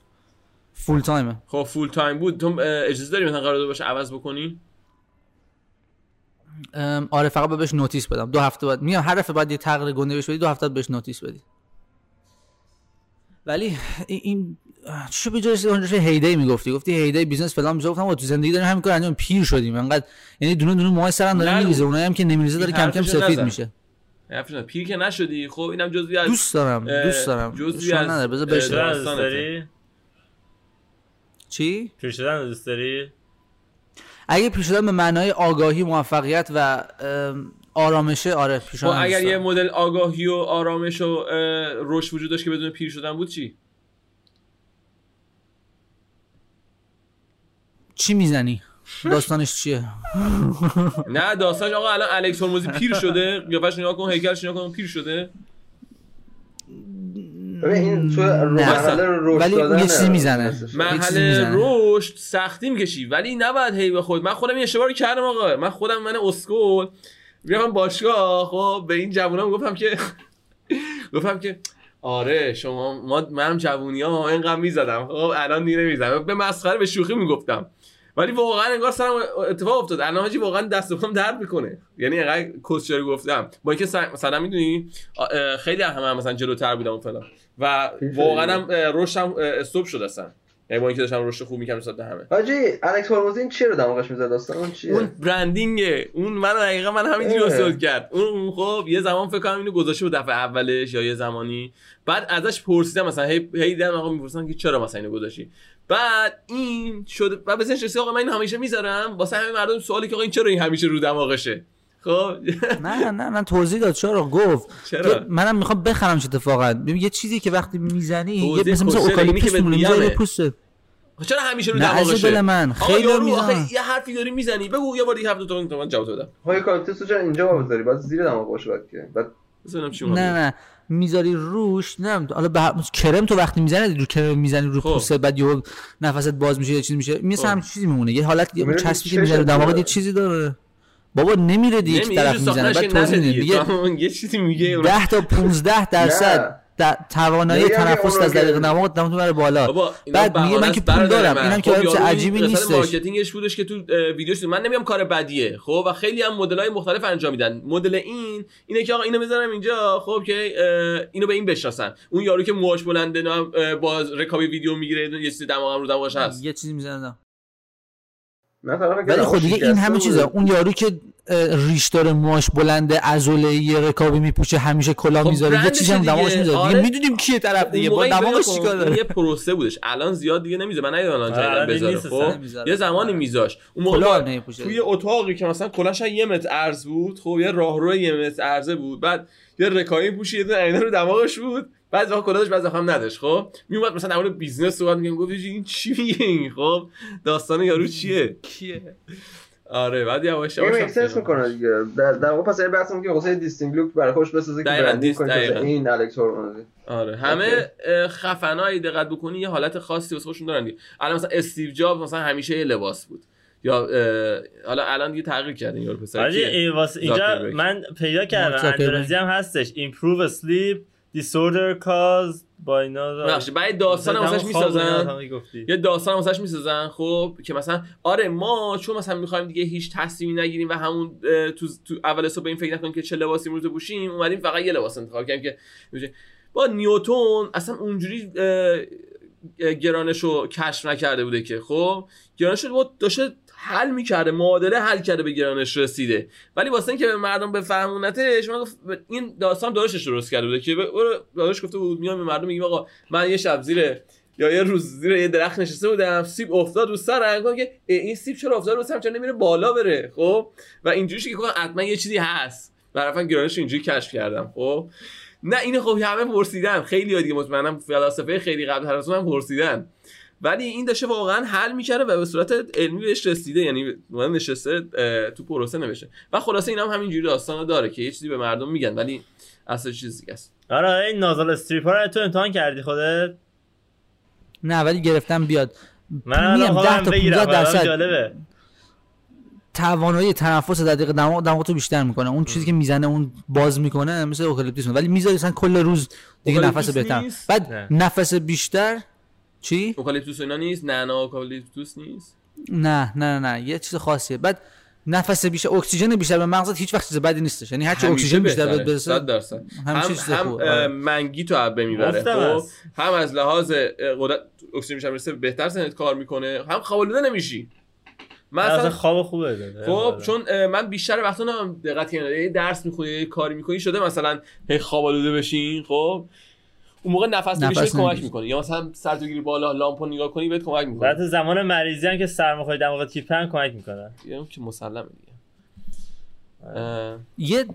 full time ه خب full time بود. تو اجازه داری مثلا قرارداد باشه عوض بکنی؟ آره فقط بهش notice بدم. دو هفته بعد میگم هر دفعه بعد یه تغییر گنده بهش بدی دو هفته بعد بهش notice بدی. ولی این- چی به جای اونجا هیدی می‌گفتی گفتی هیدی business فلان میشه گفتم تو زندگی داریم همین کار انجام پیر شدیم انقدر یعنی دونه دونه موهای سرم داره. میریزه اونایی هم که نمیریزه داره کم کم سفید نزن. میشه حرفش نه. پیر که نشدی خب اینم جزوی از دوست دارم دوست دارم جزوی از، نداره بذار بشه. دوست. داری؟ چی پیر شدن دوست داری؟ اگه پیش شدن به معنای آگاهی موفقیت و ام، آرامشه آره پیش خب شدن اگر یه. مدل آگاهی و آرامش و رشد وجود داشت که بدون پیر شدن بود چی چی می‌زنی؟ داستانش چیه؟ نه داستانش آقا الان الکس هرمزی پیر شده. قیافش نگاه کن هیکلش نگاه کن پیر شده. این تو نه. مرحله رشد ولی یه. چیزی می‌زنه. مرحله می‌زنه. رشد سختی می‌کشی. ولی نباید هی به خود. من خودم این اشتباه رو کردم آقا. من خودم من اسکول. می‌رفتم باشگاه. خب به این جوونا گفتم که گفتم که آره شما ما منم جوونی ها اینقدر می‌زدم. خب الان دیگه نمی‌زدم به مسخره به شوخی می‌گفتم. ولی واقعا انگار سرم اتفاق افتاد. الان حاجی واقعا دست و پام درد می‌کنه. یعنی اینقدر کسچری گفتم. با اینکه مثلا می‌دونی خیلی هم مثلا جلوتر بودم و فلان. و واقعا هم رشدم اه، استوب شد اصلا. یعنی با اینکه داشتم رشد خوب می‌کردم نسبت به همه. حاجی الکس هورموزی این چیه رو دماغش می‌زد داستان؟ اون چیه؟ اون برندینگه. اون من دقیقا من همینجوری. استفاده کرد. اون خب یه زمان فکر کنم اینو گذاشته بود دفعه اولش یا یه زمانی. بعد ازش پرسیدم مثلا هی هی دیدم آقا می‌پرسن که چرا مثلا اینو گذاشتی؟ بعد این شد و بزنش رسید آقا من اینو همیشه می‌ذارم واسه همه مردم سوالی که آقا این چرا این همیشه رو دماغشه؟ خب؟ نه نه نه توضیح داد چرا؟ گفت. چرا؟ منم می‌خوام بخرم چه اتفاقا. یه چیزی که وقتی می‌زنی یه مثل مثل اوکالیپتوس میگمه. می‌ذاری پوسته چرا همیشه رو نه، دماغشه؟ دل من، خیلی. آخه یه حرفی داری می‌زنی بگو یه بار دیگه حرف تو من جواب بدم. های کاکتوس رو اینجا بذاری باید زیر دماغ باشه باید که. بعد نه نه. می‌ذاری روش نه حالا به کرم تو وقتی می‌زنی رو کرم می‌زنی رو خب. پوست بعد یهو نفست باز میشه یه چیزی میشه مثل خب. همین چیزی میمونه یه حالت یه چسبی که می‌زنه رو دماغ داره. یه چیزی داره بابا نمیره دیگه یک طرف می‌زنه بعد توضیح میده دیگه. یه چیزی میگه 10 تا 15 درصد در توانایی تنفس از دقیق دماغ دمتون بره بالا. بعد میگه من که پول دارم من. اینم که خب چیز یارو عجیبی نیستش. marketing ش بودش که تو ویدیوش من نمیگم کار بدیه خب؟ و خیلی هم مدل های مختلف انجام میدن. مدل این اینه که آقا اینو بذارم اینجا خب که اینو به این بشناسن. اون یارو که موهاش بلنده با رکابی ویدیو می‌گیره یه چیزی دماغم رو دماغش هست. یه چیزی طرف ولی خب دیگه این همه چیزه. اون یارو که اه، ریش داره موهاش بلنده عضله یه رکابی میپوشه همیشه کلاه خب می‌ذاره یه چیزی هم. دماغش می‌ذاره. آره. دیگه می‌دونیم کیه طرف دیگه. با دماغش چیکار داره؟ یه پروسه بودش. الان زیاد دیگه نمی‌ذاره. من ندیدم الان آره، جدیدن دیگه بذاره خب. یه زمانی میذاش اون موقع توی اتاقی که مثلا کلاش یه متر عرض بود خب یه راهرو یه متر عرضه بود. بعد یه رکایی پوشی یه دونه رو دماغش بود. بعضی وقت کلاهش بعضی هم نداشت خب؟ میومد مثلا در مورد business صحبت میگم گفت این چی میگه این خب؟ داستان یارو چیه؟ کیه؟ آره بعد یواش این یواش access می‌کنه دیگه. در در واقع پس این بحث که واسه distinct look برای خوش بسازه که branding دیست- کنه. این الکس هرمزی آره همه خفنایی دقت بکنی یه حالت خاصی واسه خودشون دارن دیگه. الان مثلا استیو جابز مثلا همیشه یه لباس بود. یا اه، حالا الان دیگه تغییر کرده این پسر اینجا. من پیدا کردم. اندونزی هم هستش. Improve sleep. Disorder caused by another ببخشید بعد داستان واسش می‌سازن اینا. یه داستان واسش می‌سازن خب که مثلا آره ما چون مثلا می‌خوایم دیگه هیچ تصمیمی نگیریم و همون تو تو اول صبح به این فکر نکنیم که چه لباسی امروز بپوشیم اومدیم فقط یه لباس انتخاب کردیم که. با نیوتون اصلا اونجوری گرانش رو کشف نکرده بوده که خب گرانش رو با- داشته حل می‌کرده معادله حل کرده به گرانش رسیده. ولی واسه اینکه به مردم بفهمونتش من این داستان داداشش درست کرده بوده که داداش گفته بود میام به مردم میگیم آقا من یه شب زیر یا یه روز زیر یه درخت نشسته بودم سیب افتاد رو سرم که این سیب چرا افتاد رو سرم چرا نمیره بالا بره؟ خب؟ و اینجوریش که حتما یه چیزی هست. برای گرانش اینجوری کشف کردم خب؟ نه اینو خب همه پرسیدن. خیلی دیگه مطمئنم فلاسفه خیلی قبل هر هم پرسیدن. ولی این داشته واقعا حل می‌کرده و به صورت علمی بهش رسیده یعنی من نشسته تو پروسه نوشته. و خلاصه اینا هم همینجوری داستان داره که یه چیزی به مردم میگن ولی اصلا چیز دیگه است. آره این nasal strip رو تو امتحان کردی خودت؟ نه ولی گرفتم بیاد. من خودم 10 تا بگیرم 15 برام درصد. جالبه. توانایی تنفس دقیق دماغ دماغتو بیشتر می‌کنه. اون چیزی که می‌زنه اون باز می‌کنه مثل اوکالیپتوس ولی می‌ذاری مثلا کل روز دیگه نفس بهتر؟ بعد نه. نفس بیشتر چی؟ اوکالیپتوس اینا نیست؟ نه نه اوکالیپتوس نیست. نه نه نه نه. یه چیز خاصیه. بعد نفس بیشتر اکسیژن بیشتر به مغزت هیچ وقت چیز بدی نیستش. یعنی هرچی اکسیژن بیشتر بهت برسه درصد. هم هم آره. منگی تو عبه می‌بره. خب. هم از لحاظ قدرت اکسیژن بیشتر برسه بهتر سنت کار می‌کنه. هم خوابالوده نمیشی. من اصلا خواب خوبه داره. خب چون اه، من بیشتر وقتا نمیم دقت یه درس می‌خونی یه کاری می‌کنی شده مثلا هی خواب آلوده بشین خب؟ اون موقع نفس نفس نمیشه کمک. می‌کنه یا مثلا سر تو گیری بالا لامپو نگاه کنی بهت کمک می‌کنه. بعد زمان مریضی هم که سرماخوری دماغت کیپن کمک می‌کنه. یه که مسلمه دیگه. یه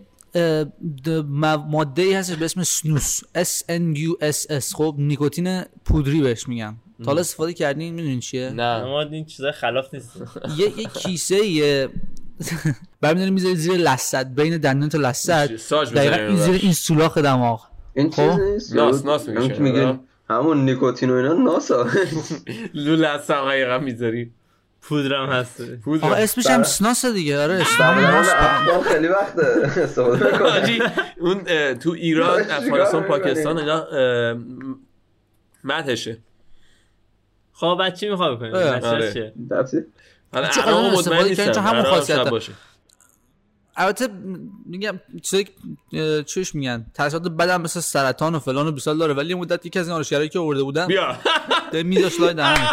ماده ای هستش به اسم سنوس. S N U S S. خب نیکوتین پودری بهش میگن تا حالا استفاده کردین می‌دونین چیه؟ نه. اما این چیزای خلاف نیست یه یه کیسه یه برمیداری می‌ذاری زیر لثت بین دندون تا لثت ساج دقیقا این زیر این سولاخ دماغ. این چیز خب. نیست ناس- ناس آره. همون نیکوتین و اینا ناسا لوله از حقیقا می‌ذاری پودرم هست آقا اسمش هم بله. سناس دیگه آره اسم برای همون ناس افغان خیلی وقت استفاده اون تو ایران افغانستان؟ پاکستان اینا مدهشه خب بعد چی می‌خوای بکنی اه. نتیجهش آره. چیه؟ دفتی؟ حالا الان مطمئن نیستم چون همون خاصیت. باشه. البته میگم اه، چیش میگن؟ تاثیرات بدم مثل سرطان و فلان و بیسال داره ولی مدت یکی از این آرشگرایی که آورده بودن بیا. میذاش لای دهن.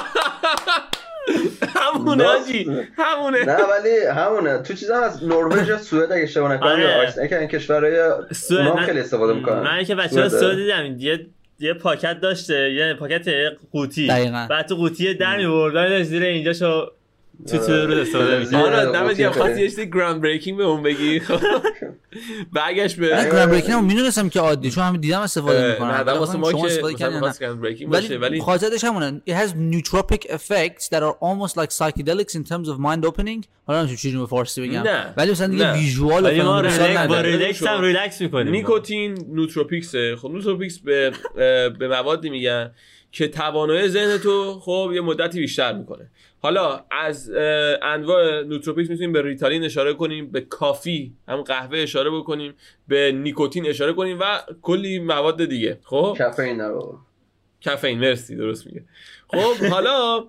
همونه حاجی همونه. نه ولی همونه. تو چیزا از نروژ یا سوئد اگه اشتباه نکنم. آره. یا آیسلند که این کشورهای من- خیلی استفاده می‌کنن. من که بچه ها سوئد دیدم. یه یه پاکت داشته. یه پاکت قوطی. دقیقاً. بعد تو قوطی در می‌بردن زیر اینجاشو تو تو رو استفاده می‌کرد زیر آره دمت قوطی گرم. خواستی یه چیزی گراند بریکینگ به اون بگی. خب. برگشت به groundbreaking هم می‌دونستم که عادی چون همه دیدم استفاده می‌کنن. نه واسه ما که groundbreaking باشه ولی خاصیتش همونه. It has nootropic effects that are almost like psychedelics in terms of mind opening. حالا نمیشه چجوری به فارسی بگم. نه. ولی مثلا دیگه. visual ولی ما relax- هم ریلکس می‌کنیم. نیکوتین nootropics ه. خب nootropics به به موادی میگن. که توانایی ذهن تو خب یه مدتی بیشتر می‌کنه. حالا از انواع nootropics می‌تونیم به ریتالین اشاره کنیم به کافی هم قهوه اشاره بکنیم به نیکوتین اشاره کنیم و کلی مواد دیگه. خب؟ کافئین بابا کافئین مرسی درست میگه. خب حالا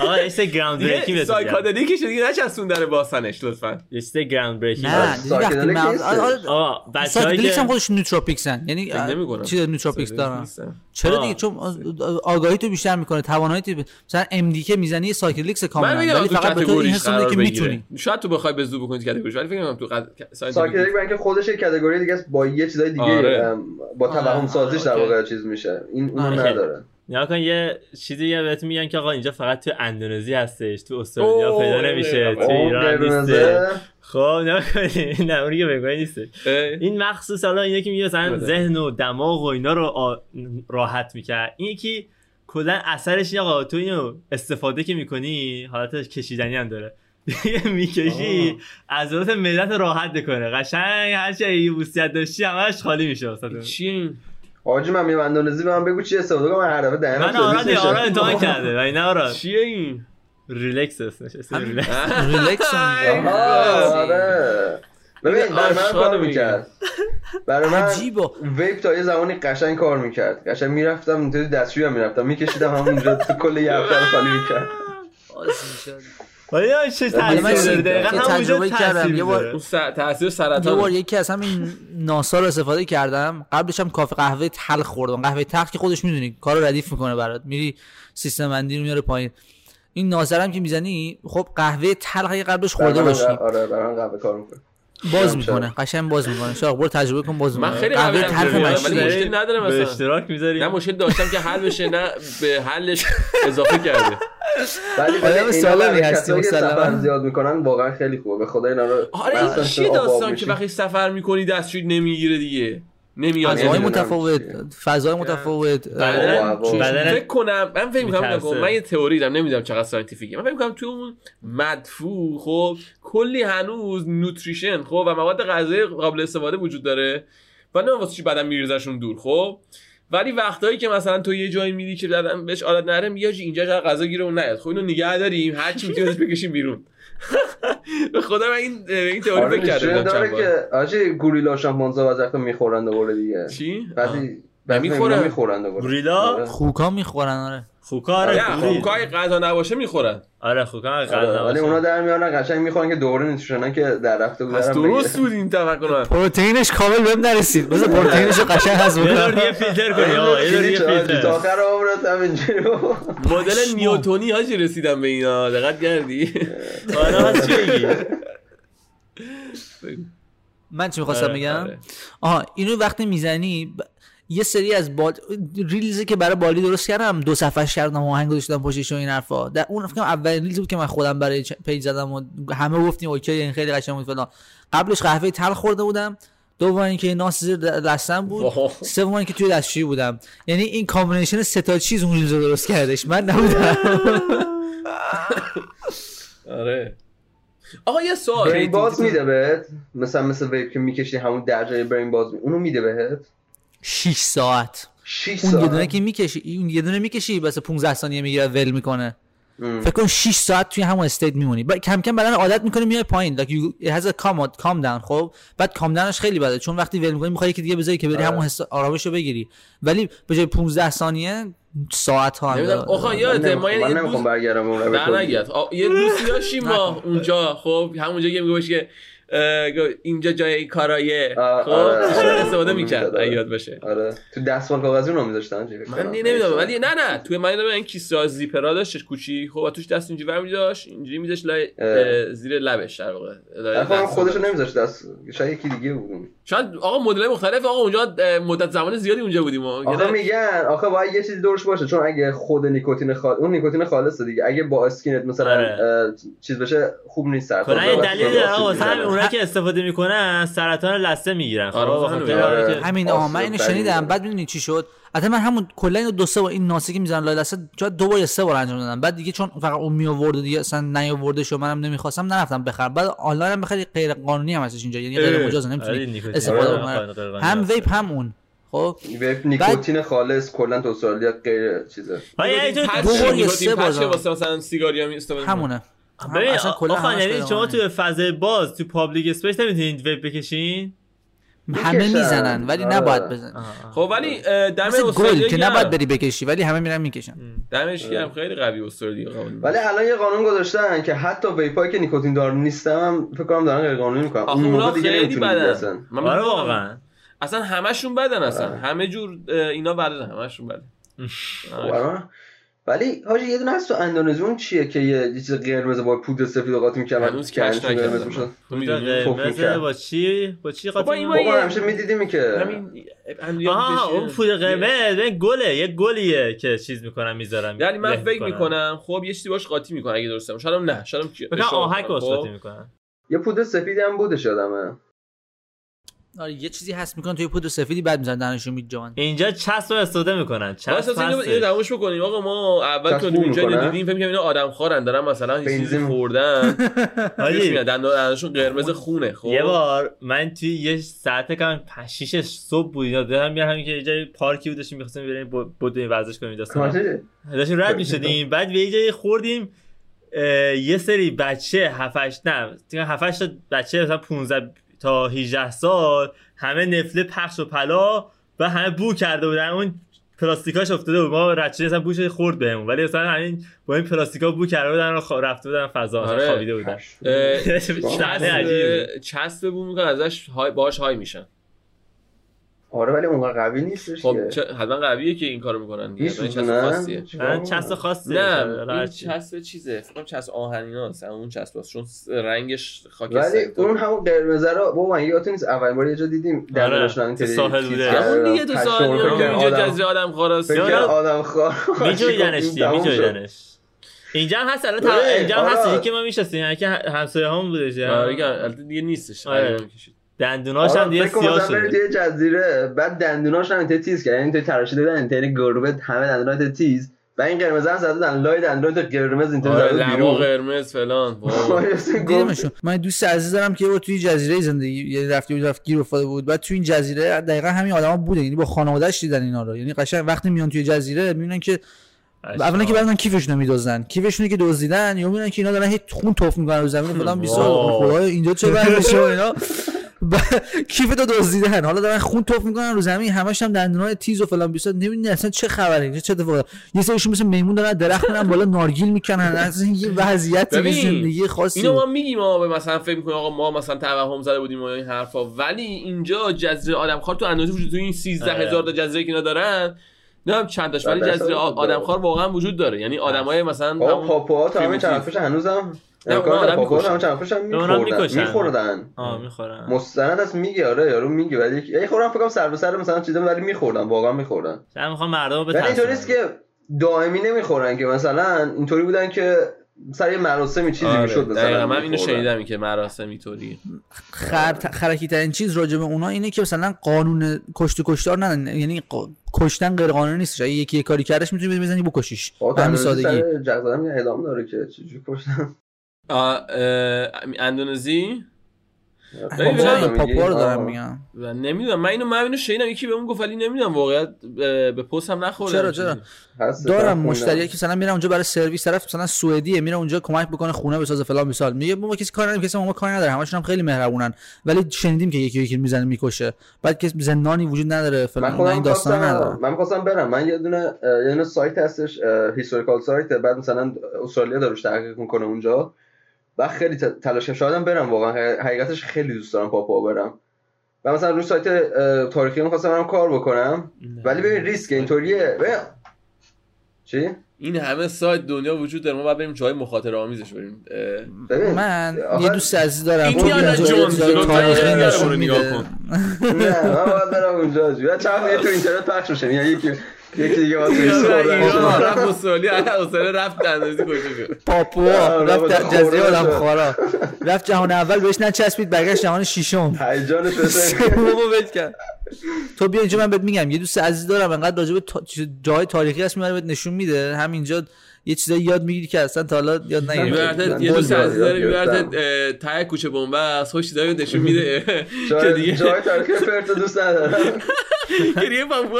آقا یه groundbreaking یه. psychedelic ش دیگه نچسبون باسنش لطفا یه چیز groundbreaking نه دیدی وقتی نیستش. آره، آره، آقا psychedelics هم خودش nootropics ن یعنی. چیز nootropics دارن. چرا. دیگه چون آگاهی تو بیشتر می‌کنه توانایی تو مثلا ام دی که می‌زنی یه سایکدلیکس من کاملا ولی تو فقط به تو این حس که می‌تونی شاید تو بخوای به زو بکنی تو کاتگوریش ولی فکر کنم تو سایکدلیک برای اینکه خودش یک کاتگوری دیگه است با یه چیزای دیگه آره. با توهم سازیش در. واقع چیز میشه این اونو آره. نداره نیا کن یه چیزی دیگه بهتون میگن که آقا اینجا فقط تو اندونزی هستش تو استرالیا پیدا نمیشه. تو اون ایران نیست خب نیا کن. نه اونی که بگوی نیست. این مخصوص حالا اینه که میگه مثلا. ذهن و دماغ و اینا رو آ- راحت می‌کرد. این یکی کلا اثرش اینه آقا تو اینو استفاده که می‌کنی حالت کشیدنی هم داره. می‌کشی عضلات ملت راحت کنه قشنگ هر چی یه بوستیت داشتی همش خالی میشه واسه این آجی من میام اندونزی به من بگو چی استفاده کنم هر دفعه دهنم من سرویس آراد میشه. آراد امتحان کرده. و اینا آراد. چیه این؟ ریلکس اسمش اسم ریلکس. ریلکس آره. ببین برای من کار. می‌کرد. برای من vape تا یه زمانی قشنگ کار می‌کرد. قشنگ می‌رفتم اینطوری دستشویی هم می‌رفتم. میکشیدم همونجا تو کل یه هفته رو خالی می‌کرد. ولی چه ولی من تاثیر یه داره. دقیقاً تجربه کردم. یه بار-. اون تاثیر یه سرطان. بار یکی از همین ناسا رو استفاده کردم. قبلش هم کافه قهوه تلخ خوردم. قهوه تلخ که خودش می‌دونی کار رو ردیف می‌کنه برات. میری سیستم بندی رو میاره پایین. این ناظرم که می‌زنی خب قهوه تلخ قبلش خورده برای من باشی. آره برای من قهوه کار می‌کنه باز می‌کنه قشنگ باز می‌کنه. شاق برو تجربه کن باز من می‌کنه. خیلی مشروب ولی مشکل. نداره به مثلا. اشتراک می‌ذاری نه مشکل داشتم که حل بشه نه به حلش اضافه کرده. ولی آدم سالمی هستی مسلما. سفر زیاد می‌کنن واقعا خیلی خوبه. به خدا اینا رو آره این آب داستان. که وقتی سفر می‌کنی دستشویی نمی‌گیره دیگه؟ نمیاد فضای متفاوت. فضای متفاوت. فکر کنم من فکر می‌کنم. من یه تئوری دارم نمی‌دونم چقدر ساینتیفیکه من فکر می‌کنم تو اون مدفوع خب کلی هنوز نوتریشن خب و مواد غذایی قابل استفاده وجود داره. و نه واسه چی بدن میریزشون دور خب. ولی وقتایی که مثلا تو یه جایی میری که بدن بهش عادت نره میگه حاجی اینجا غذا گیره اون نیاد. خب اینو نگه داریم. هر چی می‌تونیم ازش بکشیم بیرون. به خدا من این این تئوری آره فکر بودم داره چند بار. که آجی گوریلا شامپانزا بعضی وقتا می‌خورن دوباره دیگه چی بعضی نمی‌خورن. اینا می‌خورن دوباره گوریلا؟ آره. خوکا می‌خورن آره خوکا آره نه کاری غذا نباشه می‌خورن. آره خوکا آره، غذا ولی. اونا در میارن قشنگ می‌خورن که دوباره نیتریشنن که در رفته پس بودن درست بود این تفکر من. پروتئینش کامل بهم نرسید. بذار پروتئینش رو قشنگ یه دور کنم دیگه فیلتر کنی آقا یه دور دیگه تا فیلتر. آخر عمرت هم اینجوری بود. مدل. نیوتونی هاجی رسیدم به اینا. دقت کردی؟ حالا پس چی میگی من چی می‌خواستم آره، بگم؟ آره. آها اینو وقتی می‌زنی. یه سری از بالی reels ی که برای بالی درست کردم دو صفحه کردم و آهنگ گذاشتم پشتش و این حرفا. در اون فکر کنم اولین reels بود که من خودم برای page زدم و همه گفتیم okay این خیلی قشنگ بود فلان. قبلش قهوه تلخ خورده بودم. دوم اینکه ناس زیر دستم بود. سوم اینکه توی دستشویی بودم. یعنی این combination سه تا چیز اون reels رو درست کردش. من نبودم. آره. آقا یه سوال. brain buzz میده بهت. مثلا مثل vape که می‌کشی همون درجه brain buzz اونو میده بهت. 6 ساعت. 6 اون یه دونه ساعت. که می‌کشی اون یه دونه می‌کشی واسه 15 ثانیه می‌گیره ول می‌کنه. ام. فکر کن 6 ساعت توی همون state میمونی. با... کم کم بدن عادت می‌کنه میای پایین. Like you it has a calm, calm down خب؟ بعد calm down ش خیلی بده. چون وقتی ول می‌کنی می‌خوای که دیگه بذاری که بری آره. همون حس آرامش رو بگیری. ولی به جای 15 ثانیه ساعت ها هم نمی‌دونم. آخه من یادته ما یه نمی‌خوام دوست برگردم اون نه. نگید یه دوستی داشتیم ما اونجا خب؟ همونجا که میگوش که اینجا جای کارایه خب آره، آره. استفاده اون می‌کرد آره. یاد باشه آره تو دستمال کاغذی اونو میذاشتن من نمی‌دونم ولی نه نه توی من این کیسه زیپرا داشتش کوچی خب و توش دست اینجوری برمی داشت اینجوری میذاش لای اه. اه، زیر لبش در واقع. خودشو نمیذاشت دست شاید یکی دیگه بود شاید آقا مدل مختلف آقا اونجا مدت زمان زیادی اونجا بودیم ما آخه میگن آخه باید یه چیزی دورش باشه چون اگه خود نیکوتین خال... اون نیکوتین خالصه دیگه اگه با skin ت مثلا آره. چیز بشه خوب نیست سرطان کلا یه. اونایی که استفاده می‌کنن سرطان لثه می‌گیرن خب آره، به همین. خاطر آره. همین آه من اینو شنیدم. بعد می‌دونی چی شد البته من همون کلا اینو دو سه بار این ناسی که می‌زنن لای دست جا دو بار یا سه بار انجام دادم بعد دیگه چون فقط اون می آورد دیگه اصلا نیاورده شو منم نمی‌خواستم نرفتم بخرم بعد آنلاین هم بخری غیر قانونی هم هستش اینجا یعنی غیر. مجاز نمی‌تونی. استفاده آره. قانونی هم. ویپ هم اون خب ویپ نیکوتین خالص کلا تو استرالیا غیر چیزه تو- patch دو بار یا نیکوتین سه بار patch زدم. واسه مثلا سیگاری هم استفاده همونه ببین همش یعنی شما. تو فضای باز تو public space نمی‌تونید ویپ بکشین؟ همه. می‌زنن ولی آره. نباید بزن خب ولی دم استرالیا که. نباید بری بکشی ولی همه میرن می‌کشن. دمش گرم. خیلی قوی استرالیا قانون. ولی الان یه قانون گذاشتن که حتی ویپایی که نیکوتین دار نیستم هم فکر کنم دارن غیر قانونی می‌کنن. اون موقع دیگه من آره. واقعا. اصلا همشون بدن اصلا. همه جور اینا بدن. همشون بدن. آره. برای- ولی حاجی یه دونه هست تو اندونزی اون چیه که یه چیز قرمز با پودر سفید قاطی می‌کردن هنوز کش قرمز می‌شد. تو می‌دونی؟ فوق قرمز می‌کرد. با چی با چی قاطی این یه- همیشه می‌دیدیم که همین آها. اون پودر قرمز ببین گله یه گلیه که چیز می‌کنن می‌ذارن یعنی من فکر. می‌کنم خب یه چیزی باش قاطی می‌کنه اگه درسته شاید هم نه شاید آهک باش قاطی می‌کنن یه پودر سفیدی هم بودش یادمه آره یه چیزی هست می‌کنن توی پودر سفیدی بعد می‌زنن دهنشون میجان اینجا چسب استفاده می‌کنن چسب اینو. اینو تموش بکنیم. آقا ما اول بو اینجا؟ دیدیم فکر کنیم اینا آدم خارن دارن مثلا یه چیزی. خوردن. میاد دندونشون قرمز خونه خب؟ یه بار من توی یه ساعت کم 6 صبح بود اینا دارم میرم همین که یه جای پارکی بود داشتیم می‌خواستیم بریم بود- بدویم ورزش کنیم داستان داشتیم رد می‌شدیم بعد به یه جایی خوردیم یه سری بچه 7 نه دیگه 7 تا بچه مثلا 15 تا 18 سال همه نفله پخش و پلا و همه بو کرده بودن. اون پلاستیکاش افتاده بود. ما رچه اصلا بوش خورد بهمون. ولی مثلا همین با این پلاستیکا بو کرده بودن و رفته بودن فضا. آره. خوابیده بودن. چسب بو می‌کنن ازش های باهاش های میشن. آره ولی اونقدر قوی نیستش خب که. چه- حتما قویه که این کارو می‌کنن دیگه. این چسب میسوزونن خاصیه من چسب خاصی نه حالا این. چسب چیزه فکر کنم چسب آهنیناست اون چسب چون رنگش ولی خاکستری اون همون قرمزه رو بابا من یادتون نیست اول بار یه جا دیدیم دندوناشون تو همینطوری ساحل چیز بوده. همون دیگه تو که اینجا جزیره آدم کنم آدم خوار میجویدنش. میجویدنش اینجا هم هست الان آره، تا- اینجا هم هست آره. یکی که ما میشستیم که همسایه همون بودش آره دیگه نیستش آره. دندوناش آره، هم دیگه سیاه شده. توی جزیره بعد دندوناش هم تیز کرد. یعنی اینطوری تراشیده بودن اینطوری گربه همه دندونات تیز. و این قرمز هم زده بودن. لای دندونات قرمز اینطوری آره زده لبا قرمز فلان. دیدمشون من دوست عزیز دارم که او توی جزیره زندگی یعنی رفتی بود رفت گیر افتاده بود. بعد توی این جزیره دقیقا همین آدما بودن. یعنی با خانواده‌اش دیدن اینا رو. یعنی قشنگ وقتی میان توی جزیره می‌بینن که اولا که بعدن کیفشون میدزدن کیفشون که دزدیدن یا می‌بینن که اینا دارن هی خون توف می‌کنن رو زمین. فلان بیسار. خدایا اینجا چه بردشه و اینا. کیف تو دزدیدن. حالا دارن خون توف می‌کنن رو زمین همش هم دندونای تیز و فلان. بیسار نمی‌دونی اصلا چه خبره اینجا چه اتفاقی. یه سریشون مثل میمون دارن درخت میرن بالا نارگیل می‌کنن. اصلا یه وضعیت زندگی خاصی. اینو. ما میگیم ما به مثلا فکر می‌کنیم آقا ما مثلا توهم زده بودیم این حرفا. ولی اینجا جزیره آدمخوار تو اندازه وجود تو این 13 آره. هزار تا جزیره که اینا دارن نه هم چند تاش. ولی جزیره آدمخوار واقعا وجود داره. یعنی آدمای مثلا پاپوها تا همین هفتهش هنوزم نه، اونا. همین چند اونا می‌خوردن. می‌خوردن. آه می‌خورن. مستند هست میگه آره یارو میگه ولی یه خورم فکر کنم سر به سر مثلا چیزا ولی میخوردن واقعا میخوردن. من می‌خوام مردم رو ولی اینطوری نیست که دائمی نمی‌خورن که مثلا اینطوری بودن که سر یه مراسمی چیزی آره، می‌شد مثلا دقیقاً. من اینو. شنیدم که مراسم اینطوری خر... خرکی ترین چیز راجع به اونا اینه که مثلا قانون کشت و کشتار ندارن یعنی ق- کشتن غیر قانونی نیستش اگه یکی یه کاری کردش می‌تونی بزنی بکشیش. به همین سادگی. میگن اعدام داره که چجوری کشتن. اندونزی؟ پاپوها ببین، رو پاپا میگی؟ رو دارم آه. میگم. و نمی‌دونم. من اینو من اینو شنیدم. یکی بهم گفت ولی نمی‌دونم. واقعیت به پست هم نخوردم چرا چرا؟ دارم مشتری که مثلا میره اونجا برای سرویس طرف مثلا سوئدیه میره اونجا کمک بکنه خونه بسازه فلان مثال میگه ما کسی کار نداریم کسی ما کار نداره همشون هم خیلی مهربونن. ولی شنیدیم که یکی یکی می‌زنه می‌کشه. بعد که زندانی وجود نداره من فلان این داستان نداره خواستم من می‌خواستم برم. من یه دونه یه دونه سایت هستش هیستوریکال سایت بعد مثلا استرالیا داره تحقیق می‌کنه اونجا. و خیلی تلاش شایدم برم واقعا. حقیق- حقیقتش خیلی دوست دارم پاپا برم. و مثلا روی سایت تاریخی می‌خواستم برم کار بکنم. ولی ببین ریسک اینطوریه. ببین- چی؟ این همه سایت دنیا وجود داره. ما باید بریم جای مخاطره آمیزش بریم. من آخه- یه دوست عزیز دارم. ایندیانا خب اینجا جونز، تاریخی اینو نشون رو نگاه میده. کن. نه من باید برم اونجا. چند یه تو اینترنت پخش میشه یعنی یکی یکی دیگه واسه ایران خوردن رفت اندازی کجا شد. پاپوا آه، رفت جزیره آدم. خارا رفت جهان اول بهش نچسبید برگشت جهان ششم. هیجانش سومو ول کرد. تو بیا اینجا من بهت میگم. یه دوست عزیز دارم انقدر راجع به جای تاریخی هست می‌بره بهت نشون میده. همینجا یه چیزایی یاد می‌گیری که اصلا تا حالا یاد می‌برد. یه دوست عزیز داره یاد می‌برد گرفتم. ته کوچه بنبه از خوش چیزایی رو نشون میده. که جای دیگه جای تاریخی فرت دوست ندارم. گریه پاپو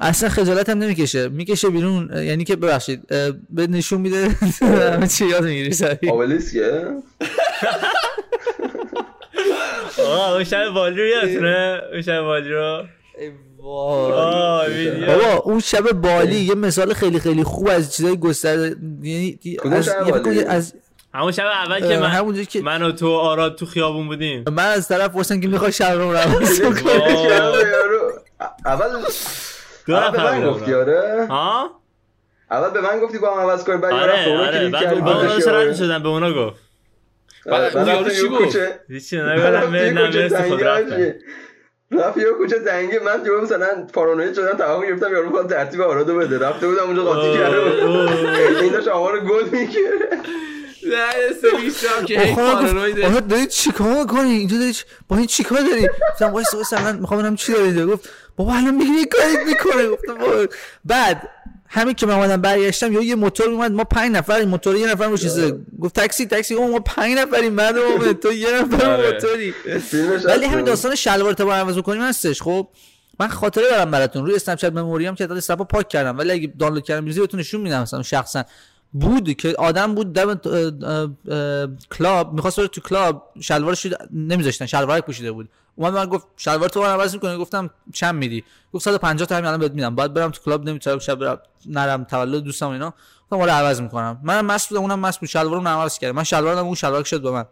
اصلا خجالت هم نمی‌کشه. می‌کشه بیرون یعنی که ببخشید به نشون میده همه چی یاد می‌گیری سری آبلیسکه آقا اون شب بالی رو یادتونه؟ اون شب بالی رو؟ بابا اون شب بالی یه مثال خیلی خیلی خوب از چیزای گسترده یعنی از همون شب اول که من که من و تو آراد تو خیابون بودیم. من از طرف واسم که می‌خوای شب رو روز کنی. یارو اول دو اول به نفر من. گفتی آره؟ ها اول به من گفتی با هم عوض کنیم بعد آره آره. بعد با اونا گذاشتی رد آره. شدن به اونا گفت. بعد اون یارو چی گفت؟ هیچی بعد نگفتم نه مرسی خود رفتم. رفت یه کوچه تنگی من جو مثلا پارانوید شدم تمام گرفتم یارو می‌خواد ترتیب آرادو بده. رفته بودم اونجا قاطی کرده بود. این داشت آقا رو گل می‌کرد. نه یه سری شب که هی آخه من گفت پارانویده آخه داری چیکار می‌کنی؟ اینجا داری چی- با این چیکار داری گفتم وایس وایس الان می‌خوام ببینم چی داری اینجا گفت بابا الان میگی یه کاری می‌کنه. گفتم. بعد همین که من اومدم برگشتم یا یه موتور اومد. ما پنج نفر این موتور یه نفر روش چیزه. گفت تاکسی تاکسی. گفت ما پنج نفریم. بعد ما تو یه نفر آره. موتوری. ولی. همین داستان شلوار تو عوض کنیم هستش. خب من خاطره دارم براتون. روی اسنپ چت مموری هم که داد اسنپ پاک کردم. ولی اگه دانلود کردم میزی بهتون نشون میدم. مثلا شخصا بود که آدم بود دم club می‌خواست بره تو club شلوارش نمیذاشتن شلوارک پوشیده بود. اومد من گفت شلوار تو من عوض می‌کنه گفتم چند میدی؟ گفت 150 تا همین الان بهت میدم. باید برم تو club نمی‌تونم شب برم نرم تولد دوستم و اینا. گفتم آره عوض می‌کنم. من مست بودم اونم مست بود. شلوارم عوض کردم. من شلوارم اون شلوار شد به من.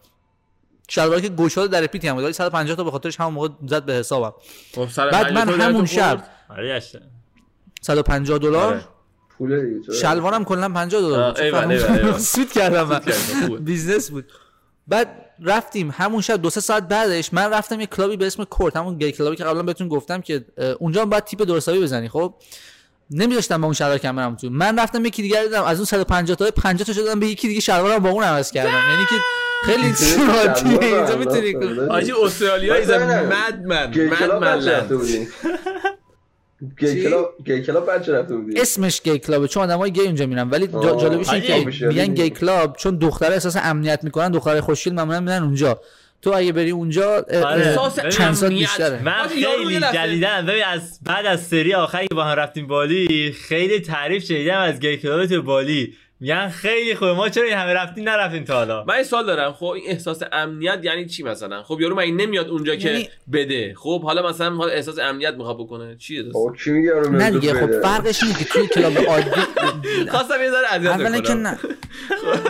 شلواری که گشاد در پیتی هم بود. ولی 150 تا به خاطرش همون موقع زد به حسابم. خب سر بعد پنجاه من همون شب خورد؟ آره یشته 150 دلار چرا؟ شلوارم کلا 50 دلار. سود کردم من. business بود. بعد رفتیم همون شب دو سه ساعت بعدش من رفتم یه club ی به اسم Court همون gay club ی که قبلا بهتون گفتم که اونجا باید تیپ درست حسابی بزنی خب؟ نمیذاشتم با اون شلوار کم برم تو. من رفتم یکی دیگه دیدم از اون 150 تا 50 تا شدم به یکی دیگه شلوارم با اون عوض کردم. یعنی که خیلی سراحتیه اینجا می‌تونی کنی. آجی استرالیا is مثلا مد من مد من بچه رفته لند بودی gay club gay club بچه رفته بودی اسمش gay club ه چون آدمای گی اونجا میرن ولی. جالبیش اینه که میگن gay. club چون دختره احساس امنیت می‌کنن دختره خوشگل معمولا میرن اونجا تو اگه بری اونجا اه، آره. احساس چند سال امنیت. بیشتره من خیلی جدیدن ببین از بعد از سری آخری که با هم رفتیم بالی خیلی تعریف شنیدم از gay club تو بالی میگن خیلی خوبه. ما چرا این همه رفتیم نرفتیم تا حالا؟ من این سوال دارم. خب این احساس امنیت یعنی چی مثلا؟ خب یارو مگه نمیاد اونجا که یعنی- بده؟ خب حالا مثلا می‌خواد احساس امنیت می‌خواد بکنه. چیه داستان بابا کی میگه رو نه دیگه خب فرقش اینه که توی کلاب عادی خواستم یه ذره اذیت اولا که کنم نه.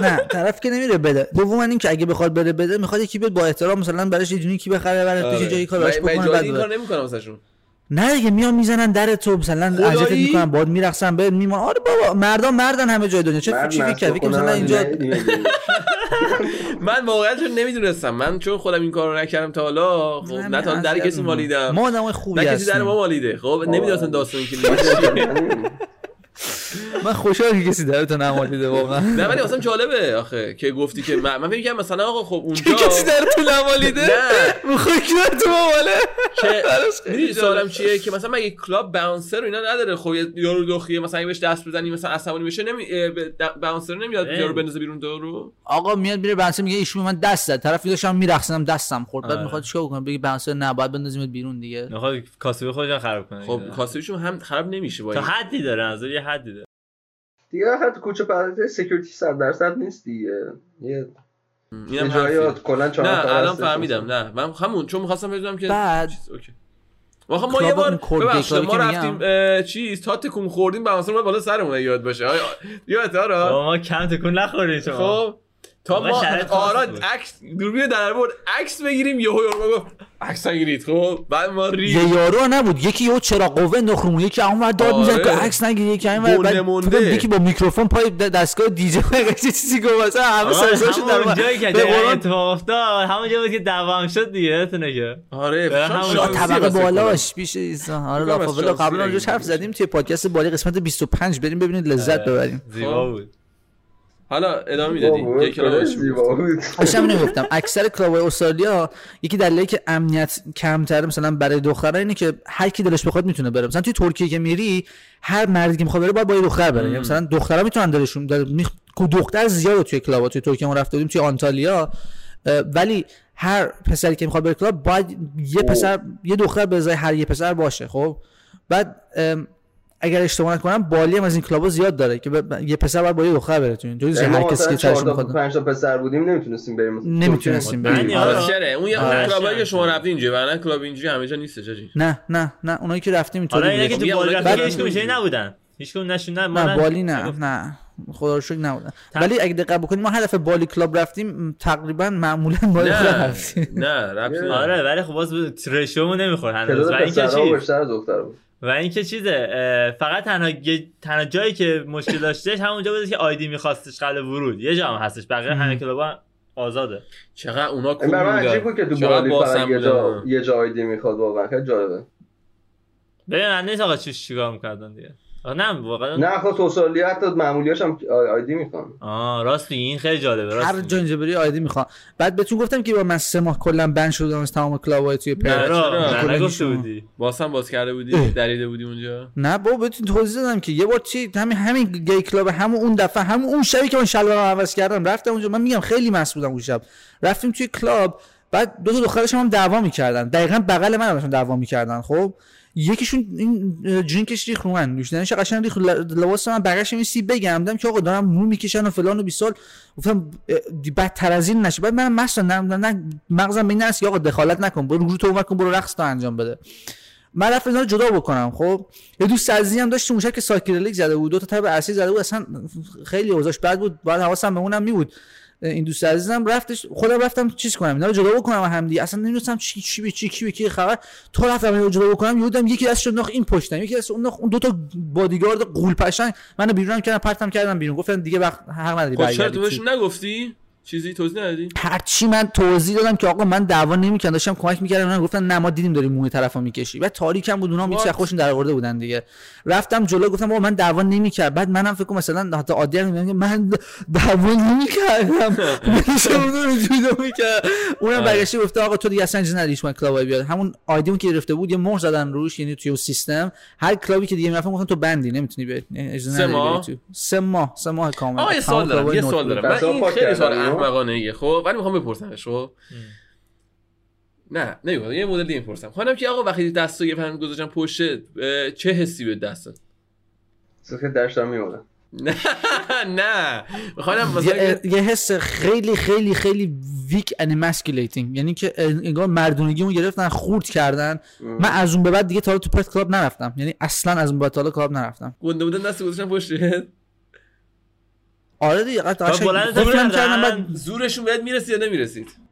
نه طرف که نمیره بده. دوم این که اگه بخواد بره بده. می‌خواد یکی بیاد با احترام مثلا براش یه جونی کی بخره براش آره. پیش جایی کاراش من- من بکنه بعد. کار نمی‌کنم واسهشون. نه دیگه میان می‌زنن در تو مثلا؟ اذیتت می‌کنن باد میرقصن به میمان آره بابا مردان مردن همه جای دنیا. چه چی فکر که مثلا من اینجا. من واقعا چون نمی‌دونستم. من چون خودم این کارو نکردم تا حالا خب نه تا در کسی مالیدم. ما آدمای خوبی نه کسی در هستیم. ما مالیده. خب نمی‌دونستم داستان که. من خوشحالم که کسی در تو نمالیده واقعا. نه ولی اصلا جالبه. آخه که گفتی که من کنم مثلا آقا خب اونجا کسی در تو نمالیده؟ نه. می‌خوای که تو ماماله که. سوالم چیه؟ که مثلا مگه کلاب باونسر و اینا نداره؟ خب یارو دخیه مثلا بهش دست بزنی مثلا عصبانی بشه نمی باونسر نمیاد. یارو بندازه بیرون تو رو آقا میاد میره بنسه میگه ایشون من دست زد. طرف داشتم میرقصنم دستم خورد. بعد آره. می‌خواد چیکار بکنه؟ بگه بنسه نه باید بندازیمت بیرون دیگه. می‌خواد کاسبه خودش خراب کنه خب کاسبیشون هم خراب نمیشه با تا حدی داره از یه حدی داره. دیگه خط کوچه پرده سکیوریتی 100 درصد نیست دیگه. یه اینم نه الان فهمیدم. نه من همون چون می‌خواستم بدونم که بعد چیز، اوکی. ما یه بار ببخشید ما رفتیم چیز تا تکون خوردیم باونسر اومد بالا سرمون یاد باشه. یادته آرا بابا ما کم تکون نخوریم شما. خب تا ما آراد. عکس دوربین در برد عکس بگیریم یهو یارو گفت عکس نگیرید خب بعد ما ری یه یارو نبود یکی یه چراغ قوه نخرومون یکی اون ور داد آره. که عکس نگیری یکی این ور گنده بعد مونده. فکر کنم یکی با میکروفون پای دستگاه دیجی یه چیزی گفت مثلا همه آقا، سرساشون در همون اومد. جایی که به دقیقا قرآن اتفاق افتاد همون جایی بود که دعوام شد دیگه یادتونه که آره طبقه بالاش پیش ایسا آره لافاولا قبلا اگه راجعش حرف زدیم توی پادکست بالی قسمت 25 بریم ببینید لذت ببریم زیبا خب. بود حالا ادامه می‌دادی؟ یک داشتم اینو گفتم اکثر کلابای استرالیا یکی دلیلی که امنیت کمتره مثلا برای دخترها اینه که هر کی دلش بخواد می‌تونه بره. مثلا توی ترکیه که میری هر مردی که می‌خواد بره باید با یه دختر بره. یعنی مثلا دخترها می‌تونن دلشون دل... میخ... دختر زیاده توی کلابا توی ترکیه ما رفته بودیم توی آنتالیا. ولی هر پسری که می‌خواد بره کلاب باید یه پسر یه دختر به ازای هر یه پسر باشه خب؟ بعد اگر اشتباه نکنم بالی هم از این club ا زیاد داره که ب... یه پسر باید با یه دختر بره تو این. جوری یعنی هر کسی که تا می‌خواد پنج تا پسر بودیم نمی‌تونستیم بریم نمی‌تونستیم بریم. بریم آره. آره. چره اون یه آره. club ایی که شما رفتین اینجا ورنه club اینجوری همه جا نیست حاجی نه نه نه. اونایی که رفتیم اینطوری آره اینا بوده. که خب، تو بالی یه رفتی اونایی هیچ نبودن. هیچ کدوم نشون نه نه ما بالی نه نه. خدا رو شکر نبودن. ولی اگه دقت بکنیم ما هر دفعه بالی club رفتیم تقریبا معمولا بالی club نه رفتیم. نه نداره. آره ولی خب باز ترشو نمی‌خوره هنوز. و تعداد اینکه چی؟ و اینکه چیزه اه، فقط تنها یه- تنها جایی که مشکل داشتش همونجا بود که آیدی میخواستش قبل ورود. یه جا هم هستش بقیه همه کلابا آزاده. چقدر اونا این بودن بود که تو چقدر بالی یه جا بودن. یه جا آیدی می‌خواد واقعا خیلی جالبه. ببین من نیست آقا چیش چیکار می‌کردن دیگه. نه واقعا. نه خب سوسیالی حتی معمولیاش هم آیدی می‌خوان. آه راست میگی این خیلی جالبه راست هر. جا اینجا بری ID می‌خوان بعد بهتون گفتم که با من سه ماه کلا ban شدم از تمام club ای توی نه پرث چرا؟ را کلا نه نگفته. بودی. باسم باز کرده بودی. دریده بودی اونجا؟ نه بابا بهتون توضیح دادم که یه بار چی همین همین gay club همون اون دفعه همون اون شبی که من شلوارم عوض کردم رفتم اونجا. من میگم خیلی مست بودم اون شب. رفتیم توی club بعد دو تا دخترش هم دعوا می‌کردن. دقیقا بغل من داشتن دعوا می‌کردن خب؟ یکیشون این اه، drink ش ریخ رو من نوشیدنش قشنگ ریخ لباس من بغلش این سی بگم. دیدم که آقا دارم مو می‌کشن و فلان و بیسار. گفتم بدتر از این نشه. بعد من مست نه مغزم این است آقا دخالت نکن برو رو تو کن برو رقص تا انجام بده. من رفتم اینا رو جدا بکنم خب؟ یه دوست عزیزی هم داشت اون که psychedelic زده بود دو تا tab LSD زده بود اصلا خیلی اوضاعش بد بود باید حواسم به اونم می بود این دوست عزیزم رفتش خودم رفتم چیز کنم اینا رو جدا بکنم هم دیگه. اصلا نمی‌دونستم چی چی به چی کی به کی خبر. تو رفتم اینا رو جدا بکنم یودم یکی دستش انداخت این پشتم یکی دست انداخت اون دو تا بادیگارد غول تشن. منو بیرونم کردم پرتم کردم بیرون. گفتن دیگه وقت حق نداری خب چرا برگردی تو تو. بهشون نگفتی؟ چیزی توضیح ندادی؟ هرچی من توضیح دادم که آقا من دعوا نمی‌کنم داشتم کمک می‌کردم. اونا گفتن نه ما دیدیم داری موی طرفو می‌کشی. بعد تاریکم بود اونها هیچ What? خوشون در آورده بودن دیگه. رفتم جلو گفتم بابا من دعوا نمی‌کردم. بعد منم فکر کنم مثلا حتی عادی هم میگم من دعوا نمی‌کردم. میشم اون رو جدا می‌کرد اونم آره. برگشته گفته آقا تو دیگه اصلا اجازه ندیش من کلاب بیاد. همون آیدیمون که گرفته بود یه مهر زدن روش یعنی توی سیستم. هر club ی که دیگه می‌رفتم گفتن تو ban ی نمی‌تونی بیای. اجازه سه نداری بیای ماه؟ سه ماه سه ماه کامل. آقا یه سوال دارم یه سوال بود. دارم. من این خیلی سوال؟ احمقانه ایه. خب ولی می‌خوام بپرسمش خب؟ نه نمیگم یه مدل دیگه می‌پرسم. خودم که آقا وقتی دستو یه پرند گذاشتم پشت چه حسی به دستت؟ درش دارم میمونه نه نه. می‌خوام مثلا یه, یه حس خیلی خیلی خیلی weak and emasculating یعنی که انگار مردونگیمو گرفتن خورد کردن. من از اون به بعد دیگه تا تو پرث club نرفتم. یعنی اصلا از اون به بعد تا حالا club نرفتم. گنده بودن دست گذاشتم پشت آره دیگه قطعا بلند قفلم کردن. کردم بعد زورشون بهت می‌رسید یا نمی‌رسید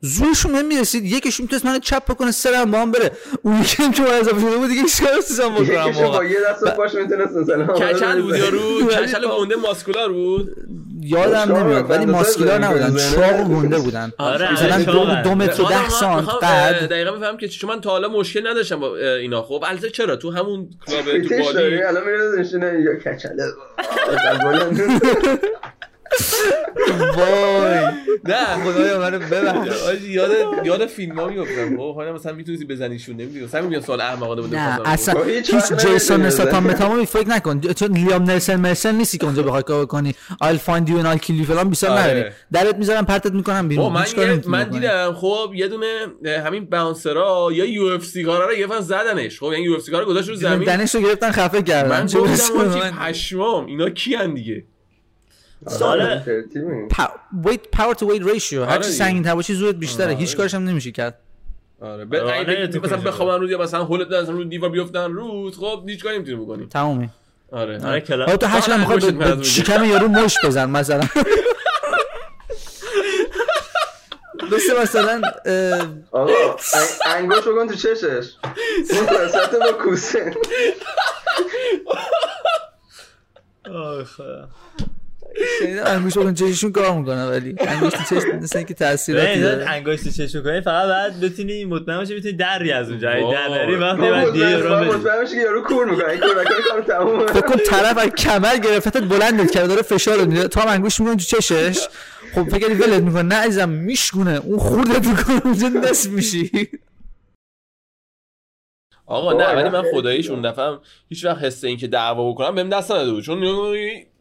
زورشون بهم می‌رسید. یکیش می‌تونست منو چپ بکنه سرم با هم بره. اون یکی هم که من اضافه شده بود دیگه کاری نمی‌تونستم بکنم یکیشو با. یه دست باش می‌تونست مثلا کچل بود یا رو؟ ولی کچل با- گنده ماسکولار بود؟ یادم نمیاد ولی ماسکولار نبودن. چاق و گنده بودن. آره مثلا چاقن. دو, دو متر و حالا ده من سانت می‌خوام، قد. اه، دقیقا بفهم که چون من تا حالا مشکل نداشتم با اینا. خب البته چرا؟ تو همون کلاب تو بالی الان میره نشونه یا کچله. وای. نه خدایا منو ببخش آجی یاد یاد فیلم ها میفتم خب حالا مثلا می‌تونستی بزنیشون نمی‌دونم مثلا میگم سوال احمقانه بوده نه می‌خواستم اصلا خب هیچ جیسون استاتام. متامو فکر نکن. چون لیام نلسن مرسن نیستی که اونجا بخوای کار کنی. I'll find you and I'll kill you فلان بیسار آره. نداری. درت می‌ذارم پرتت می‌کنم خب بیرون من من. دیدم خب یه دونه همین باونسرا یا یو اف سی کارا رو یه فن زدنش. خب یعنی یو اف سی کارا گذاشت رو زمین. دنش رو گرفتن خفه کردن. من چه گفتم. پشمام اینا کیان دیگه؟ سال- آره، ترتیبی. پا- weight power to weight ratio هر آره چی دیگه. سنگین تر باشی زورت بیشتره آره. هیچ کارش هم نمیشه کرد آره به آره، تو مثلا؟ بخوابن رو یا مثلا هولت مثلا رو دیوار بیفتن روز خب هیچ کاری نمی‌تونی بکنی تمومی آره آره کلا تو هر چقدر فقط می‌خواد شکم یارو مش بزن مثلا مثل مثلا آقا انگ- انگوش بکن تو چشش اون وسط با کوسه خدا. شنیدم انگوش بکن چششون کار می‌کنه ولی. انگوش تو چش مثل اینکه تاثیراتی داره. انگشت چشم کنی فقط بعد بتونی مطمئن باشی بتونی دری از اونجا اگه در. نری وقتی بعد دیگه بری. مطمئن میشه که یارو کور می‌کنه این کور نکنه کار تمومه. فکر کن طرف از کمر گرفتت بلندت کرده داره فشار رو میده. تا هم انگوش می‌کنه تو چشش. خب فکر کردی ولت می‌کنه. نه عزیزم میشکونه. اون خوردت می‌کنه اونجا نصف میشی. آقا نه ولی من خداییش. اون دفعه هیچ وقت حس این که دعوا بکنم بهم دست نداده بود. چون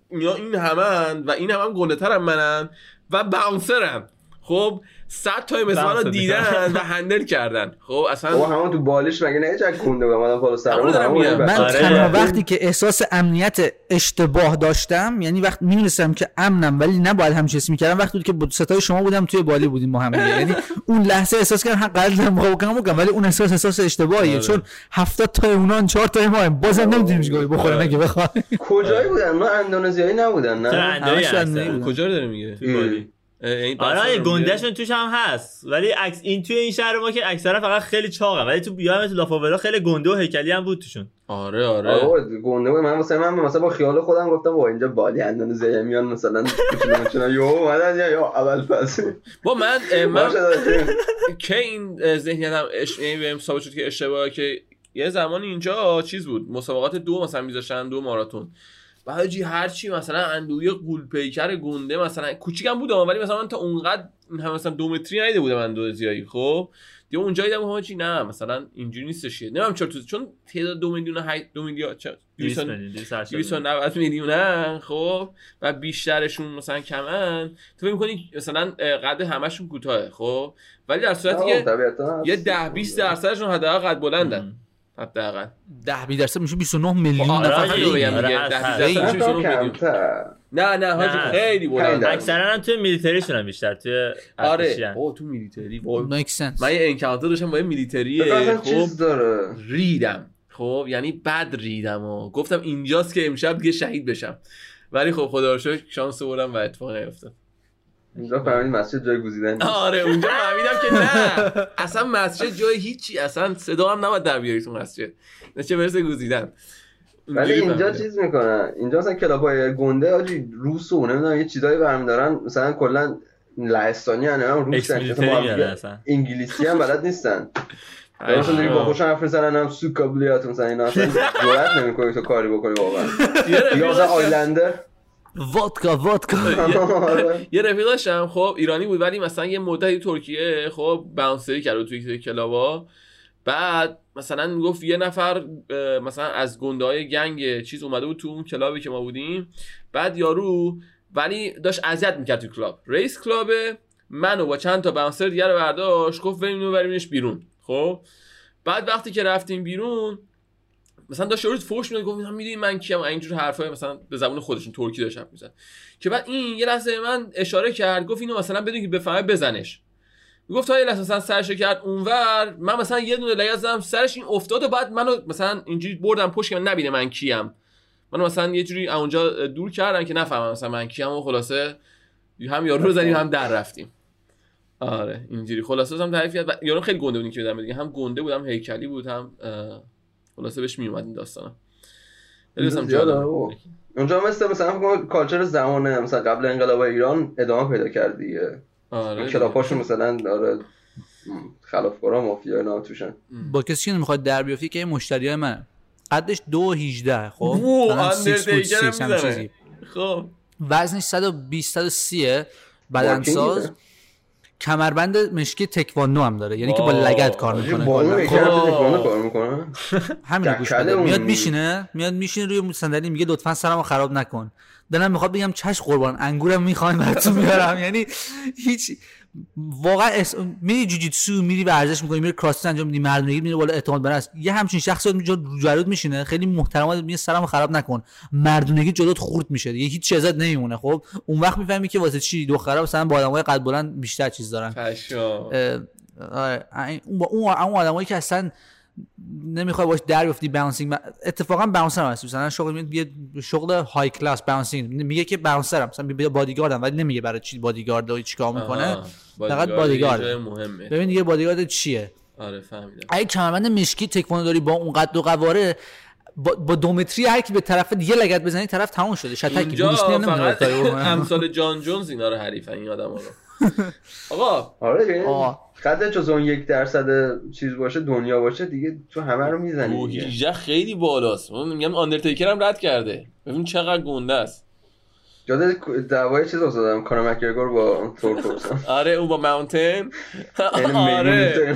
اینا این همن و این هم هم گنده ترم منن و باونسرم خب 100 تا مثل من رو دیدن و هندل کردن. خب اصلا همون تو بالش مگه نه چک کنده به مادم پالو همونو سر دارم همون میگم. من آره. تنها وقتی که احساس امنیت اشتباه داشتم یعنی وقت می‌دونستم که امنم ولی نباید همچین اسمی می‌کردم. وقتی بود که ستای شما بودم توی بالی بودیم ما هم دیگه. یعنی اون لحظه احساس کردم حق قلب دارم بخوام بکنم بکنم ولی اون احساس احساس اشتباهیه. آره. چون 70 تا اونان 4 تا ما بازم نمی‌دونیم چیکار بخورن اگه بخوان کجایی بودن؟ ما اندونزیایی نبودن نه. کجا رو داره میگه؟ توی بالی. این آره؟ گندهشون توش هم هست. ولی عکس این توی این شهر ما که اکثرا فقط خیلی چاقه ولی تو بیام تو لافاولا خیلی گنده و هیکلی هم بود توشون. آره آره. آره گنده بود. من مثلا من مثلا با خیال خودم گفتم با اینجا بالی اندونزیایی میان مثلا موچولو یو اومدن یا یا اول پس با من من. که این ذهنیتم اش... یعنی بهم ثابت شد که اشتباهه که یه زمانی اینجا چیز بود. مسابقات دو مثلا میذاشتن دو ماراتون. و حاجی هرچی مثلا اندوی قول پیکر گنده مثلا کوچیکم بود ولی مثلا من تا اونقدر این هم مثلا دو متری ندیده بودم اندازیایی خب؟ دیگه اونجا دیدم حاجی نه مثلا اینجوری نیستش که. نمی‌دونم چرا تو چون تعداد دو میلیون هی- دو میلیون چه 200 200 میلیون 280 290 میلیونن خب؟ و بیشترشون مثلا کمن. تو فکر می‌کنی مثلا قد همشون کوتاهه خب؟ ولی در صورتی که یه 10 20 درصدشون حداقل قد بلندن. حداقل. 10 20 درصد میشه 29 میلیون آره نفر آره، دیگه هست، 10 هست. 20 درصد میشه تا 29 میلیون کمتر نه نه حاجی نه. خیلی بلند. اکثرا هم توی میلیتریشون هم بیشتر توی آره. او تو میلیتری. من یه انکانتر داشتم با یه میلیتری خب ریدم. خب یعنی بد ریدم و گفتم اینجاست که امشب دیگه شهید بشم. ولی خب خدا رو شکر شانس بردم و اتفاق نیفتاد. اینجا فهمید مسجد جای گزیدن. آره اونجا فهمیدم که نه. اصلا مسجد جای هیچی. اصلا صدا هم نباید در بیاری تو مسجد. نه چه برسه گوزیدن. ولی اینجا فهمیدم. چیز می‌کنن. اینجا مثلا کلاب های گنده آجی روس و نمی‌دونم یه چیزایی برمیدارن. مثلا کلا لهستانی هم روس اکس هن. میلیتری مثلا با هم میادن دیگه اصلا. انگلیسی هم بلد نیستن. مثلا دیگه با آه. خوشم حرف می‌زنن هم سو کابلیات مثلا اینا اصلا نمی‌کنی تو کاری بکنی واقعا. یا Islander. vodka vodka آره. یه رفیق داشتم خب ایرانی بود ولی مثلا یه مدتی ترکیه خب bouncer ی کرد توی club ا. بعد مثلا می‌گفت یه نفر مثلا از گنده های gang چیز اومده بود تو اون club ی که ما بودیم. بعد یارو ولی داشت اذیت می‌کرد تو club. رئیس club ه منو با چند تا bouncer دیگه رو برداشت گفت بریم اینو بیرون خب. بعد وقتی که رفتیم بیرون مثلا داشت یارو فوش می‌داد گفت می‌دونی من کیم؟ اینجور حرفای مثلا به زبان خودشون ترکی داشت حرف می‌زد. که بعد این یه لحظه من اشاره کرد گفت اینو مثلا بدون که بفهمه بزنش. می‌گفت تا یه لحظه مثلا سرش کرد اونور من مثلا یه دونه لگد زدم سرش این افتاد و بعد منو مثلا اینجوری بردم پشت که من نبینه من کیم. منو مثلا یه جوری اونجا دور کردن که نفهمم مثلا من کیم و خلاصه هم یارو رو زدیم هم در رفتیم. آره اینجوری. خلاصه هم تعریف کرد. یارو خیلی گنده بود که بدم هم گنده بود هم هیکلی بود خلاصه بهش میومد این آره. بابا. اونجا مثل مثلا فکر کنم کالچر زمانه مثلا قبل انقلاب ایران ادامه پیدا کرد دیگه. آره کلاپاشون مثلا داره خلافکارا مافیا اینا توشن. با کسی که نمی‌خواد در بیافتی که مشتری های من. قدش دو 18 خب؟ وو، مثلا 6 فوت اندرتیکر هم 6 هم می‌زنه. چیزی. خب. وزنش 120 130 بدنساز. کمربند مشکی تکواندو هم داره یعنی که با. لگد کار می‌کنه با اون خب. کار می‌کنه همین گوش بده میاد. میشینه میاد میشینه روی صندلی میگه لطفا سرمو خراب نکن دلم می‌خواد بگم چش قربان انگورم می‌خواین براتون میارم یعنی هیچ واقعا اس... میری جوجیتسو میری ورزش می‌کنی میری کراس انجام میدی مردونگی میری بالا اعتماد به نفس یه همچین شخصی میاد جلوت میشینه خیلی محترمانه میگه سرمو خراب نکن. مردونگی جلوت خورد میشه دیگه هیچ چیزات نمیمونه. خب اون وقت می‌فهمی که واسه چی دخترا مثلا با آدمای قد بلند بیشتر چیز دارن. اه، آره، این- اون با اون اون آدمایی که اصلا نمی‌خوای باش در بیفتی باونسینگ اتفاقا باونسر هم هست مثلا شغل میاد یه شغل های کلاس باونسینگ میگه که باونسرم مثلا بیا بادیگاردم ولی نمیگه برای چی بادیگارد و چیکار می‌کنه. فقط یه بادیگارد. ببین دیگه بادیگارد چیه؟ آره فهمیدم. اگه کمربند مشکی تکواندو داری با اون قد و قواره با, با دومتری هر کی به طرف دیگه لگد بزنی طرف تموم شده. شتک نمی‌دونه فقط. امثال جان جونز اینا رو حریفن این آدم رو. آقا. آره. دیگه آه. قد جز اون یک درصد چیز باشه دنیا باشه دیگه تو همه رو می‌زنی دیگه. 18 خیلی بالاست. من میگم آندرتیکر هم رد کرده. ببین چقدر گنده است. جاده دعوای چیز افتادم کانر مکگرگور با تورکوبسن آره اون با ماونتن آره.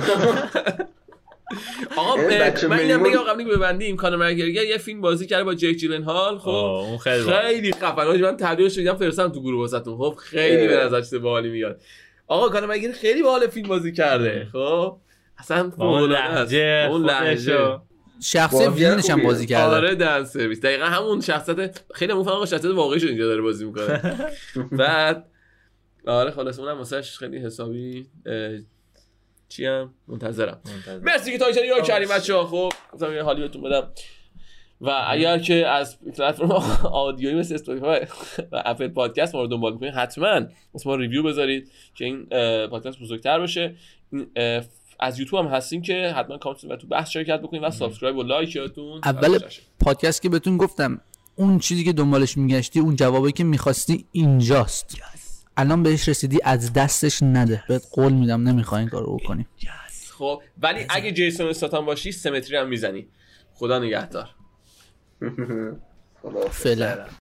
آقا یعنی من اینم بگم قبلی که ببندیم کانر مکگرگر یه فیلم بازی کرده با جک جیلن هال خب اون خیلی باحال. خیلی خفن من تعریفش رو دیدم فرستادم تو گروه واسطون خب خیلی به. نظر چیز باحالی میاد. آقا کانر مگیر خیلی باحال فیلم بازی کرده؟ خب؟ اصلا اون. لحجه اون لحجه بازی ویلنش هم. بازی کرده. آره دن سرویس. دقیقا همون شخصیت خیلی مفهم آقا شخصیت واقعی اینجا داره بازی می‌کنه. بعد آره خلاص اونم واسش خیلی حسابی چی هم؟ منتظرم. منتظر. مرسی که تا اینجا نگاه کردیم بچه‌ها. خب گفتم یه حالی بهتون بدم. و اگر که از پلتفرم audio یی مثل اسپاتیفای و اپل پادکست ما رو دنبال می‌کنید حتما ما review بذارید که این پادکست بزرگتر بشه. از یوتیوب هم هستیم که حتما کامنت و تو بحث شرکت بکنید و subscribe و لایک یادتون اول. پادکست که بهتون گفتم اون چیزی که دنبالش میگشتی اون جوابی که می‌خواستی اینجاست. الان بهش رسیدی از دستش نده. بهت قول میدم نمی‌خوای این کارو بکنی. خب ولی اگه جیسون استاتان باشی سمتری هم می‌زنی. خدا نگهدار. خدا فعلا